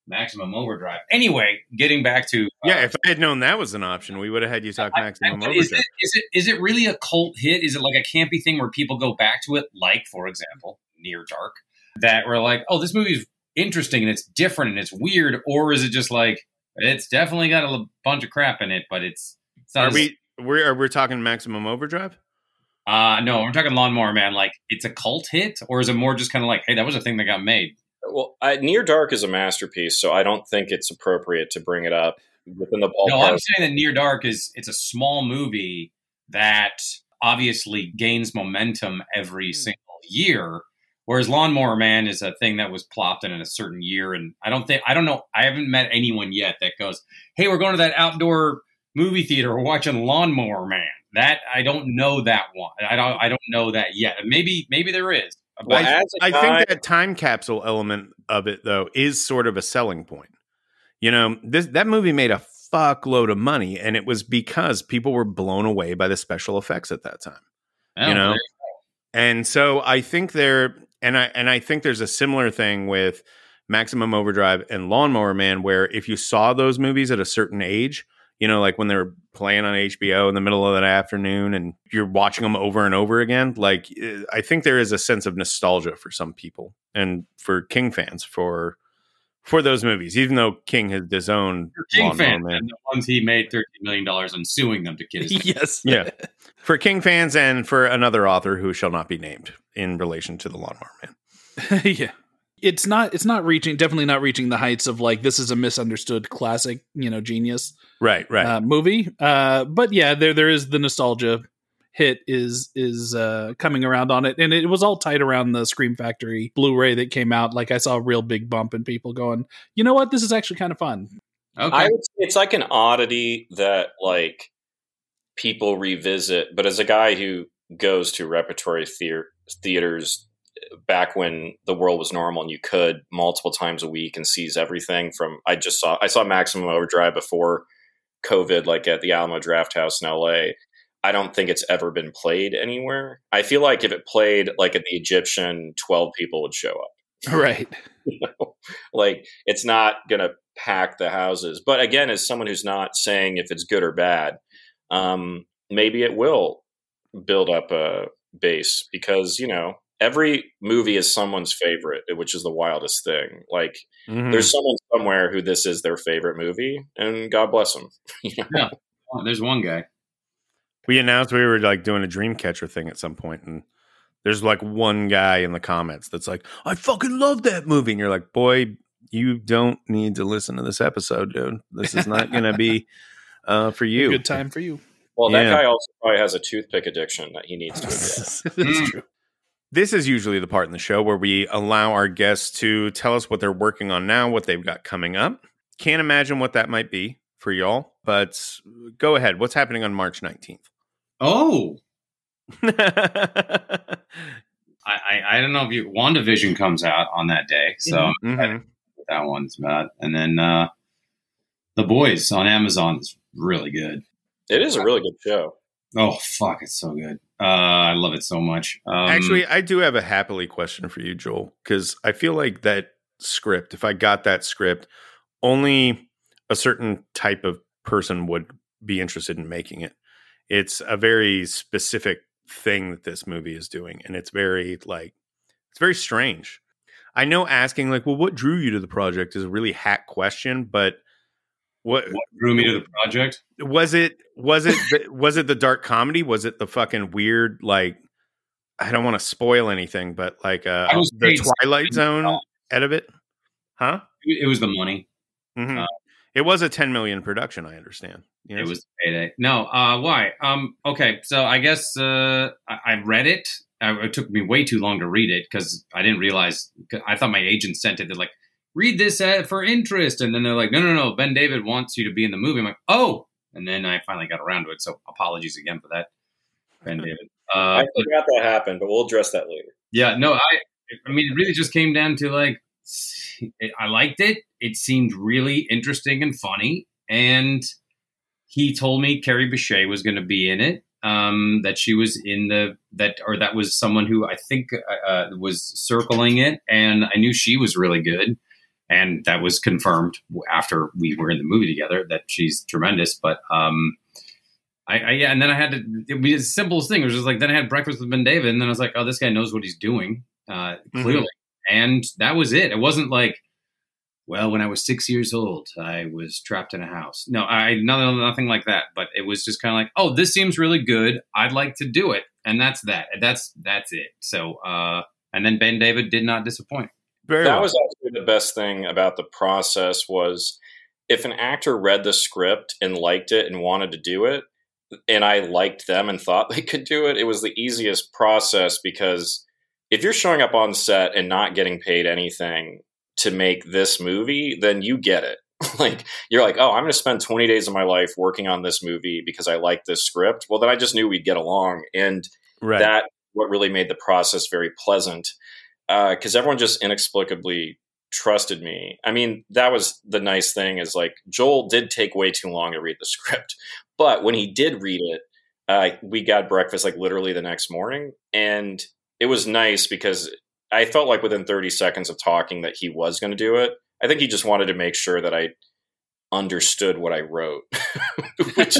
Maximum Overdrive. Anyway, getting back to uh, Yeah, if I had known that was an option, we would have had you talk I- maximum I- is it, is it is it really a cult hit? Is it like a campy thing where people go back to it, like for example, Near Dark, that were like, oh, this movie's interesting and it's different and it's weird, or is it just like it's definitely got a l- bunch of crap in it, but it's, it's not Are as- we? We're are we talking maximum overdrive? Uh, no, I'm talking Lawnmower Man. Like, it's a cult hit, or is it more just kind of like, hey, that was a thing that got made? Well, I, Near Dark is a masterpiece, so I don't think it's appropriate to bring it up within the ballpark. No, I'm saying that Near Dark is it's a small movie that obviously gains momentum every single year, whereas Lawnmower Man is a thing that was plopped in in a certain year. And I don't think I don't know. I haven't met anyone yet that goes, "Hey, we're going to that outdoor movie theater. We're watching Lawnmower Man." That I don't know that one. I don't. I don't know that yet. Maybe maybe there is. But Well, I, as a I think that time capsule element of it though is sort of a selling point. You know, this that movie made a fuckload of money, and it was because people were blown away by the special effects at that time. Oh, you know, there- And so I think there and I and I think there's a similar thing with Maximum Overdrive and Lawnmower Man where if you saw those movies at a certain age, you know, like when they were playing on HBO in the middle of that afternoon and you're watching them over and over again, like eh, I think there is a sense of nostalgia for some people and for King fans for for those movies, even though King has disowned for King Lawnmower fans Man. and the ones he made thirteen million dollars and suing them to kiss. yes. Yeah. For King fans and for another author who shall not be named in relation to the Lawnmower Man. yeah. It's not it's not reaching definitely not reaching the heights of like this is a misunderstood classic, you know, genius Right, right. uh, movie. Uh but yeah, there there is the nostalgia hit is is uh coming around on it and it was all tied around the Scream Factory Blu-ray that came out. Like I saw a real big bump in people going, "You know what? This is actually kind of fun." Okay. I would say it's like an oddity that like people revisit. But as a guy who goes to repertory theater, theaters back when the world was normal and you could multiple times a week and sees everything from I just saw I saw Maximum Overdrive before COVID, like at the Alamo Drafthouse in LA. I don't think it's ever been played anywhere. I feel like if it played like at the Egyptian, twelve people would show up Right. you know? like it's not going to pack the houses but again as someone who's not saying if it's good or bad um, maybe it will build up a base because you know every movie is someone's favorite which is the wildest thing like Mhm. there's someone somewhere who this is their favorite movie and god bless them you know? Yeah. There's one guy. We announced we were like doing a Dreamcatcher thing at some point, and there's like one guy in the comments that's like, "I fucking love that movie," and you're like, "Boy, you don't need to listen to this episode, dude. This is not going to be uh, for you." Good time for you. well that Yeah. guy also probably has a toothpick addiction that he needs to address That's true. This is usually the part in the show where we allow our guests to tell us what they're working on now, what they've got coming up. Can't imagine what that might be for y'all, but go ahead. What's happening on March 19th? Oh, I, I I don't know if you WandaVision comes out on that day, so I'm excited Mhm. that one's about. And then uh The Boys on Amazon is really good. it is a really good show Oh fuck, it's so good. Uh I love it so much. Um, Actually, I do have a happily question for you, Joel, because I feel like that script, if I got that script, only a certain type of person would be interested in making it. It's a very specific thing that this movie is doing, and it's very like it's very strange. I know asking like, well, what drew you to the project is a really hack question, but what what drew me to the project? was it was it the, was it the dark comedy was it the fucking weird like i don't want to spoil anything but like uh the twilight zone out of it huh It was the money. Mhm. Uh, it was a 10 million production i understand yes? It was payday. No, uh, why? Um, okay, so I guess uh, I, I read it. Uh, it took me way too long to read it because I didn't realize. I thought my agent sent it. They're like, read this uh, for interest, and then they're like, no, no, no. BenDavid wants you to be in the movie. I'm like, oh, and then I finally got around to it. So apologies again for that, Ben David. Uh, i forgot that happened but we'll address that later yeah, no, I I mean, it really just came down to like, I liked it. It seemed really interesting and funny. And he told me Kerry Bishé was going to be in it. Um, that she was in the that or that was someone who I think uh, uh, was circling it, and I knew she was really good, and that was confirmed after we were in the movie together that she's tremendous. But um, I, I yeah, and then I had to. It was the simplest thing. It was just like then I had breakfast with BenDavid, and then I was like, oh, this guy knows what he's doing uh, clearly, mm-hmm. and that was it. It wasn't like well, when I was six years old, I was trapped in a house. No, I nothing, nothing like that. But it was just kind of like, oh, this seems really good. I'd like to do it, and that's that. That's that's it. So, uh, and then BenDavid did not disappoint. Very that well. was actually the best thing about the process was if an actor read the script and liked it and wanted to do it, and I liked them and thought they could do it, it was the easiest process because if you're showing up on set and not getting paid anything to make this movie, then you get it. like you're like, oh, I'm going to spend 20 days of my life working on this movie because I like this script. Well, then I just knew we'd get along, and right. that what really made the process very pleasant because uh, everyone just inexplicably trusted me. I mean, that was the nice thing is like Joel did take way too long to read the script, but when he did read it, uh, we got breakfast like literally the next morning, and it was nice because I felt like within 30 seconds of talking that he was going to do it. I think he just wanted to make sure that I understood what I wrote, which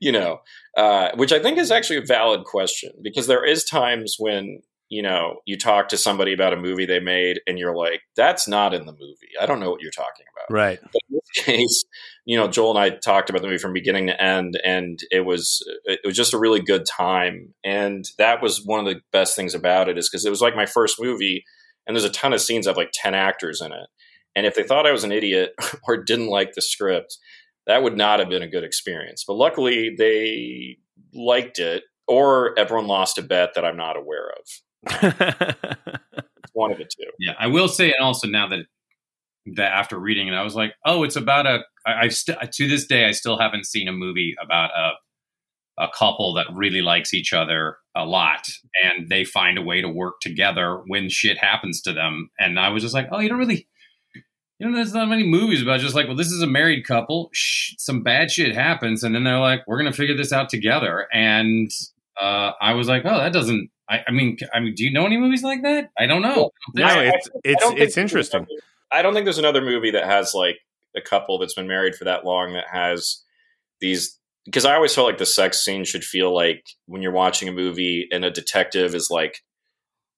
you know, uh, which I think is actually a valid question because there is times when you know you talk to somebody about a movie they made and you're like, that's not in the movie. I don't know what you're talking about. Right. But in this case, you know, Joel and I talked about the movie from beginning to end, and it was it was just a really good time. And that was one of the best things about it is because it was like my first movie, and there's a ton of scenes of like ten actors in it. And if they thought I was an idiot or didn't like the script, that would not have been a good experience. But luckily, they liked it, or everyone lost a bet that I'm not aware of. It's one of the two. Yeah, I will say, and also now that that after reading it, I was like, oh, it's about a. I, I've still to this day, I still haven't seen a movie about a a couple that really likes each other a lot and they find a way to work together when shit happens to them. And I was just like, oh, you don't really, you know, there's not many movies about just like, well, this is a married couple, Shh, some bad shit happens, and then they're like, we're gonna figure this out together. And uh, I was like, oh, that doesn't. I, I, mean, I mean, do you know any movies like that? I don't know. No, it's it's it's interesting. I don't think there's another movie that has like a couple that's been married for that long that has these because I always felt like the sex scene should feel like when you're watching a movie and a detective is like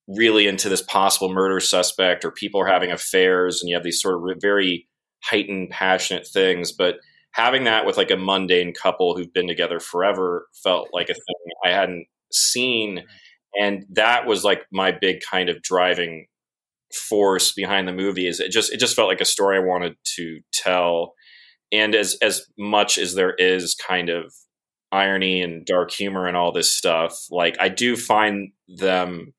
really into this possible murder suspect or people are having affairs and you have these sort of very heightened passionate things but having that with like a mundane couple who've been together forever felt like a thing I hadn't seen mm-hmm. and that was like my big kind of driving force behind the movie is it just it just felt like a story I wanted to tell. And as as much as there is kind of irony and dark humor and all this stuff, like I do find them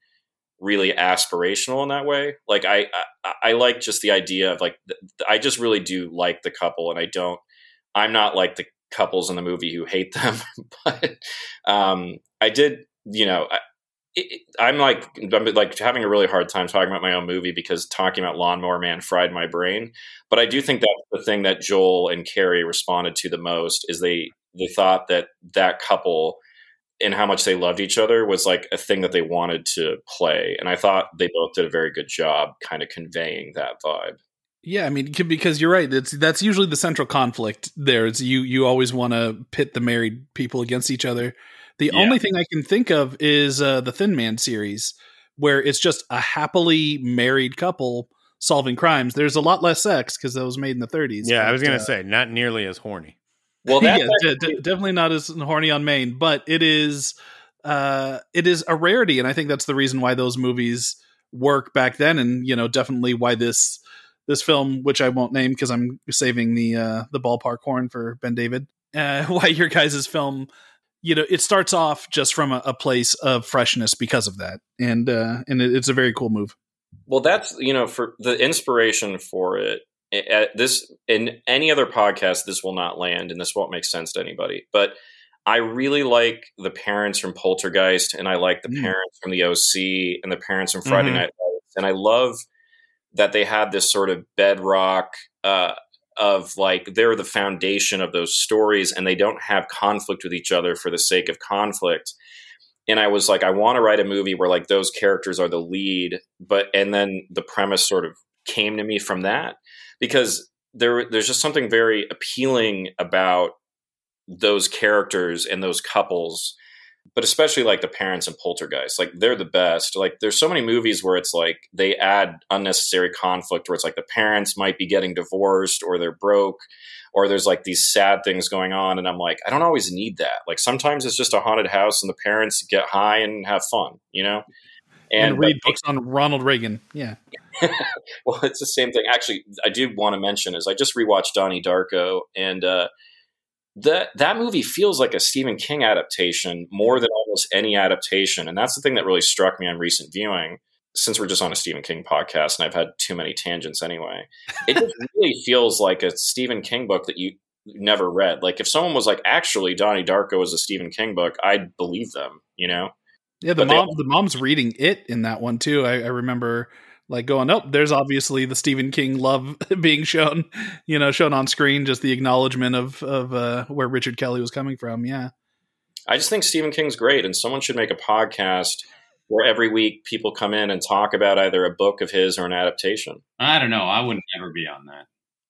really aspirational in that way. Like I, I, I like just the idea of like I just really do like the couple, and I don't. I'm not like the couples in the movie who hate them, but um, I did. You know, it, I'm like I'm like having a really hard time talking about my own movie because talking about Lawnmower Man fried my brain. But I do think that the thing that Joel and Kerry responded to the most is they they thought that that couple and how much they loved each other was like a thing that they wanted to play, and I thought they both did a very good job kind of conveying that vibe. Yeah, I mean, because you're right. That's that's usually the central conflict. There, it's you. You always want to pit the married people against each other the yeah. only thing I can think of is uh, the Thin Man series, where it's just a happily married couple solving crimes. There's a lot less sex because that was made in the 30s. Yeah, but, I was gonna uh, say not nearly as horny. Well, yeah, d- d- definitely not as horny on Maine, but it is uh, it is a rarity, and I think that's the reason why those movies work back then, and you know, definitely why this this film, which I won't name because I'm saving the uh, the ballpark horn for BenDavid, uh, why your guys' film you know it starts off just from a, a place of freshness because of that and uh and it, it's a very cool move well that's you know for the inspiration for it at this in any other podcast this will not land and this won't make sense to anybody but i really like the parents from poltergeist and i like the mm. parents from the oc and the parents from friday mm-hmm. night lights and I love that they had this sort of bedrock uh, of like they're the foundation of those stories, and they don't have conflict with each other for the sake of conflict. And I was like, I want to write a movie where like those characters are the lead, but and then the premise sort of came to me from that because there there's just something very appealing about those characters and those couples but especially like the parents and poltergeist like they're the best like there's so many movies where it's like they add unnecessary conflict where it's like the parents might be getting divorced or they're broke or there's like these sad things going on and i'm like i don't always need that like sometimes it's just a haunted house and the parents get high and have fun you know And, and read books on Ronald Reagan. Yeah. well, it's the same thing. Actually, I do want to mention is I just rewatched Donnie Darko, and uh, that that movie feels like a Stephen King adaptation more than almost any adaptation, and that's the thing that really struck me on recent viewing. Since we're just on a Stephen King podcast, and I've had too many tangents anyway, it just really feels like a Stephen King book that you never read. Like if someone was like, "Actually, Donnie Darko is a Stephen King book," I'd believe them. You know. Yeah, the But they- mom the mom's reading it in that one too. I, I remember like going, oh, there's obviously the Stephen King love being shown, you know, shown on screen, just the acknowledgement of of uh, where Richard Kelly was coming from. Yeah. I just think Stephen King's great, and someone should make a podcast where every week people come in and talk about either a book of his or an adaptation. I don't know. I wouldn't ever be on that.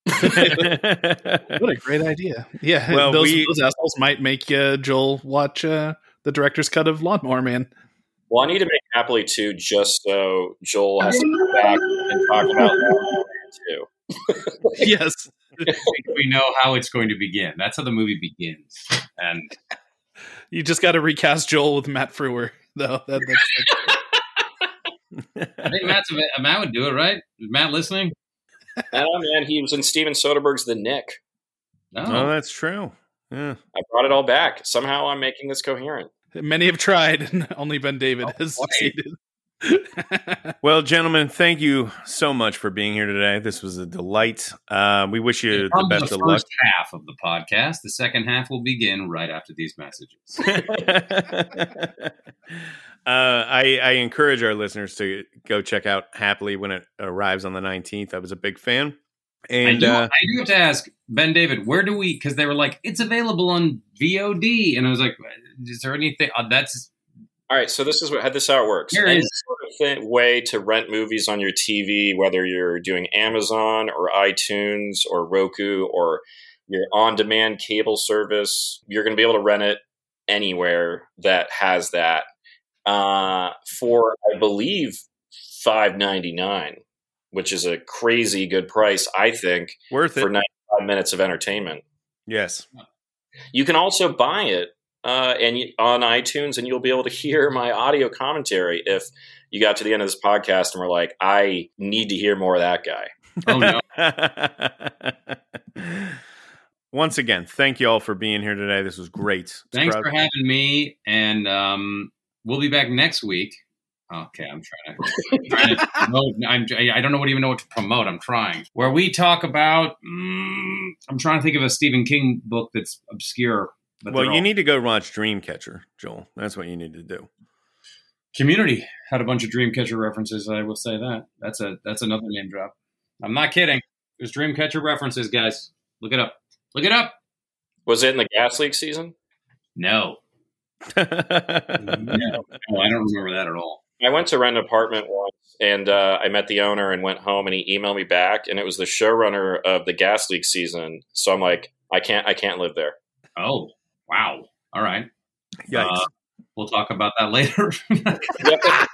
What a great idea. Yeah. Well, those, we- those assholes might make uh, Joel watch uh, the director's cut of Lawnmower Man. Well, I need to make Happily too, just so Joel has to come back and talk about that too. yes. we know how it's going to begin. That's how the movie begins. And You just got to recast Joel with Matt Frewer, though. That, that's, I think Matt's, uh, Matt would do it, right? Is Matt listening? Oh man, he was in Steven Soderbergh's The Knick. No. oh, that's true. Yeah. I brought it all back. Somehow I'm making this coherent. Many have tried, and only BenDavid Oh, has boy. succeeded. Well, gentlemen, thank you so much for being here today. This was a delight. Uh, we wish you the best the of luck. half of the podcast. The second half will begin right after these messages. uh, I, I encourage our listeners to go check out Happily when it arrives on the 19th. I was a big fan. And I, do, uh, I do have to ask BenDavid, where do we? Because they were like, it's available on VOD, and I was like, is there anything? Uh, that's All right, so this is what this is how it works. Any is- sort of way to rent movies on your TV, whether you're doing Amazon or iTunes or Roku or your on-demand cable service, you're going to be able to rent it anywhere that has that uh, for, I believe, five ninety nine, which is a crazy good price, I think, worth it. for ninety five minutes of entertainment. yes. You can also buy it uh, and on iTunes, and you'll be able to hear my audio commentary if you got to the end of this podcast and were like, "I need to hear more of that guy." oh no, Once again, thank you all for being here today. This was great. thanks Proud- for having me, and um, we'll be back next week. Okay, I'm trying to. trying to promote, I'm, I don't know what even know what to promote. I'm trying. Where we talk about. Mm, I'm trying to think of a Stephen King book that's obscure. But well, you all- need to go watch Dreamcatcher, Joel. That's what you need to do. Community had a bunch of Dreamcatcher references. I will say that. That's a that's another name drop. I'm not kidding. There's Dreamcatcher references, guys. Look it up. Look it up. Was it in the gas leak season? No, no, no I don't remember that at all. I went to rent an apartment once, and uh, I met the owner and went home, and he emailed me back, and it was the showrunner of the gas leak season. So I'm like, I can't, I can't live there. Oh, wow. All right. Yikes. Uh, we'll talk about that later.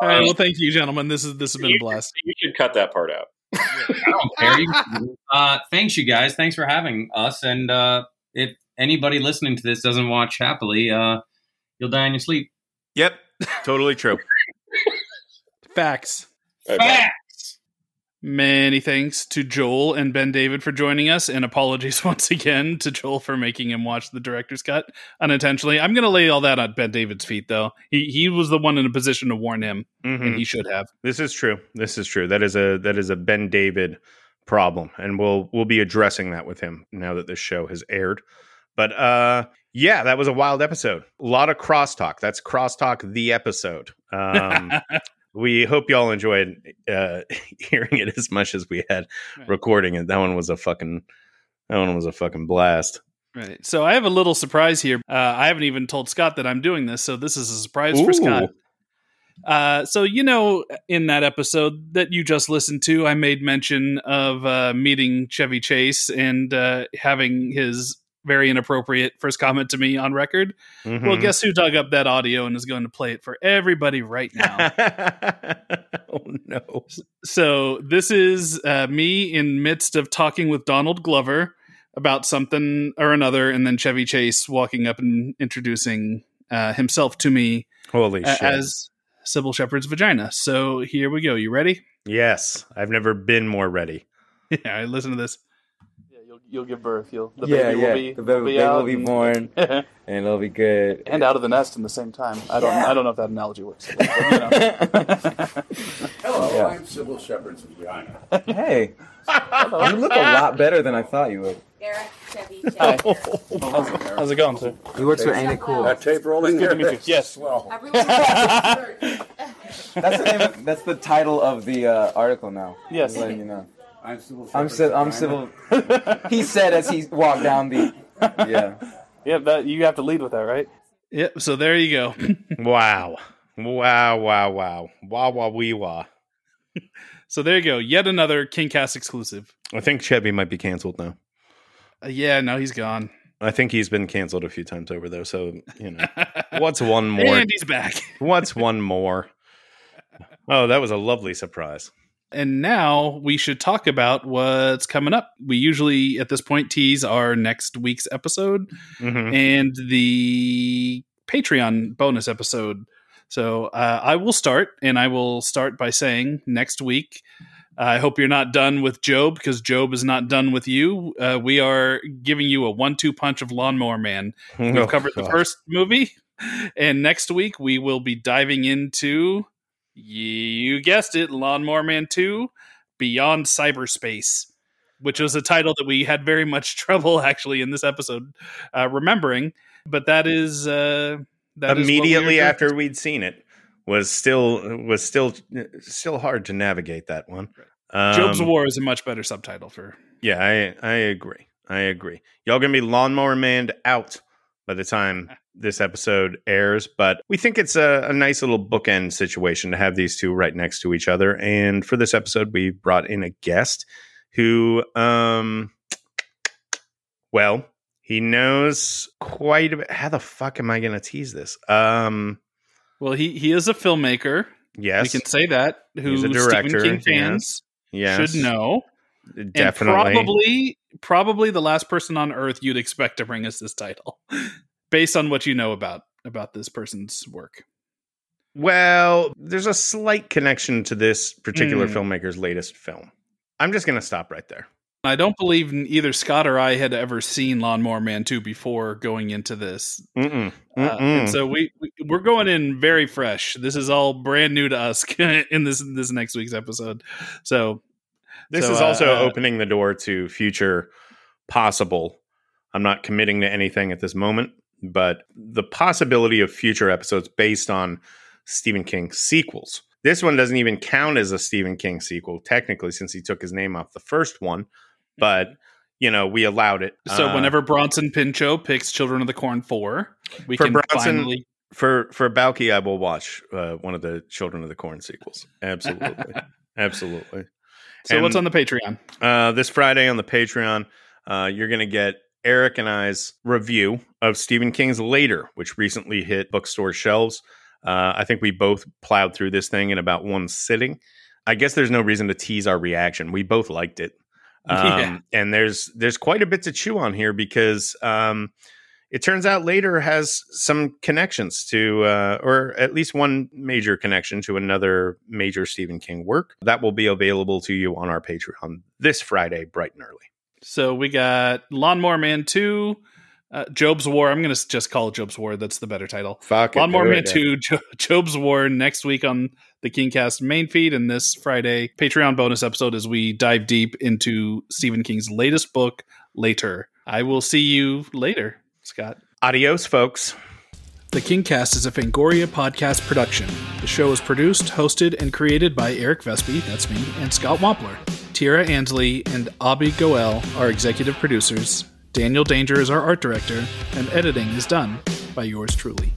All right. Well, thank you, gentlemen. This is this has been a blast. You should cut that part out. I don't care. You- uh, thanks, you guys. Thanks for having us. And uh, if anybody listening to this doesn't watch Happily, uh, you'll die in your sleep. yep. Totally true. Facts. All right. Facts. Many thanks to Joel and BenDavid for joining us, and apologies once again to Joel for making him watch the director's cut unintentionally. I'm going to lay all that on BenDavid's feet, though. He he was the one in a position to warn him, Mhm. and he should have. This is true. This is true. That is a that is a BenDavid problem, and we'll we'll be addressing that with him now that this show has aired. But uh, yeah, that was a wild episode. A lot of crosstalk. That's crosstalk the episode. Um, we hope y'all enjoyed uh, hearing it as much as we had Right. recording it. That one was a fucking that one was a fucking blast. Right. So I have a little surprise here. Uh, I haven't even told Scott that I'm doing this, so this is a surprise for Scott. Uh, so you know, in that episode that you just listened to, I made mention of uh, meeting Chevy Chase and uh, having his very inappropriate first comment to me on record. Well, Mhm. guess who dug up that audio and is going to play it for everybody right now? oh no. so this is uh, me in midst of talking with Donald Glover about something or another, and then Chevy Chase walking up and introducing uh, himself to me Holy shit. as Cybill Shepherd's vagina. So here we go. You ready? yes, I've never been more ready. yeah, I listen to this. Yeah, you'll you'll give birth. You'll the yeah, baby yeah. will be the baby, baby will be born, and it'll be good. and out of the nest in the same time. I don't I don't know if that analogy works. but, you know. Hello, Yeah. I'm Cybill Shepherd's vagina. hey, you look a lot better than I thought you would. Eric, Chevy, Hi. How's, how's it going, sir? He works for Ain't It Cool. That tape rolling Good there? to meet you. Yes. Well. That's the name. Of, that's the title of the uh, article now. Yes. Just letting you know. I'm civil. I'm Shepherd's I'm vagina. Cybill. He said as he walked down the. Yeah. Yeah, that you have to lead with that, right? Yep. So there you go. Wow. Wow, wow, wow. Wow. Wow. wee wah. so there you go. Yet another KingCast exclusive. I think Chevy might be canceled now. Uh, yeah, no, he's gone. I think he's been canceled a few times over though, so you know. What's one more? And he's back. What's one more? Oh, that was a lovely surprise. And now we should talk about what's coming up. We usually at this point tease our next week's episode Mhm. and the Patreon bonus episode. So uh, I will start, and I will start by saying next week. I hope you're not done with Jobe because Jobe is not done with you. Uh, we are giving you a one-two punch of Lawnmower Man. We've Oh, covered the first movie, and next week we will be diving into you guessed it, Lawnmower Man Two: Beyond Cyberspace, which was a title that we had very much trouble actually in this episode uh, remembering. But that is uh, that is we immediately are doing. after we'd seen it was still was still still hard to navigate that one. Jobe's Um, War is a much better subtitle for. Yeah, I I agree. I agree. Y'all gonna be lawnmower manned out by the time this episode airs, but we think it's a, a nice little bookend situation to have these two right next to each other. And for this episode, we brought in a guest who, um, well, he knows quite a bit. How the fuck am I gonna tease this? Um, Well, he he is a filmmaker. yes, We can say that. Who He's a director, Stephen King fans yes, should know. Definitely. And probably probably the last person on earth you'd expect to bring us this title based on what you know about about this person's work Well, there's a slight connection to this particular Hmm. filmmaker's latest film. I'm just going to stop right there. i don't believe either scott or i had ever seen lawnmower man 2 before going into this Mm-mm. Uh, Mm-mm. and so we, we we're going in very fresh this is all brand new to us in this this next week's episode so this so, is also uh, opening the door to future possible. I'm not committing to anything at this moment, but the possibility of future episodes based on Stephen King sequels. This one doesn't even count as a Stephen King sequel, technically, since he took his name off the first one. But you know, we allowed it. so Uh, whenever bronson pinchot picks children of the corn 4 we For can Bronson- finally for for Balki, I will watch uh, one of the Children of the Corn sequels. Absolutely, absolutely. So what's on the patreon Uh, this Friday on the Patreon, uh, you're going to get Eric and I's review of Stephen King's Later, which recently hit bookstore shelves. Uh, I think we both plowed through this thing in about one sitting. I guess there's no reason to tease our reaction. We both liked it, um, Yeah. and there's there's quite a bit to chew on here because um, it turns out Later has some connections to, uh, or at least one major connection to another major Stephen King work that will be available to you on our Patreon this Friday, bright and early. So we got Lawnmower Man 2, uh, Jobe's War. I'm going to just call it Jobe's War. That's the better title. Fuck it, Lawnmower Man it, 2, jo- Jobe's War next week on the Kingcast main feed. And this Friday, Patreon bonus episode as we dive deep into Stephen King's latest book, Later. I will see you later, Scott. Adios, folks. The Kingcast is a Fangoria podcast production. The show is produced, hosted, and created by Eric Vespe, that's me, and Scott Wampler. Tira Ansley and Abby Goel are executive producers. Daniel Danger is our art director, and editing is done by yours truly.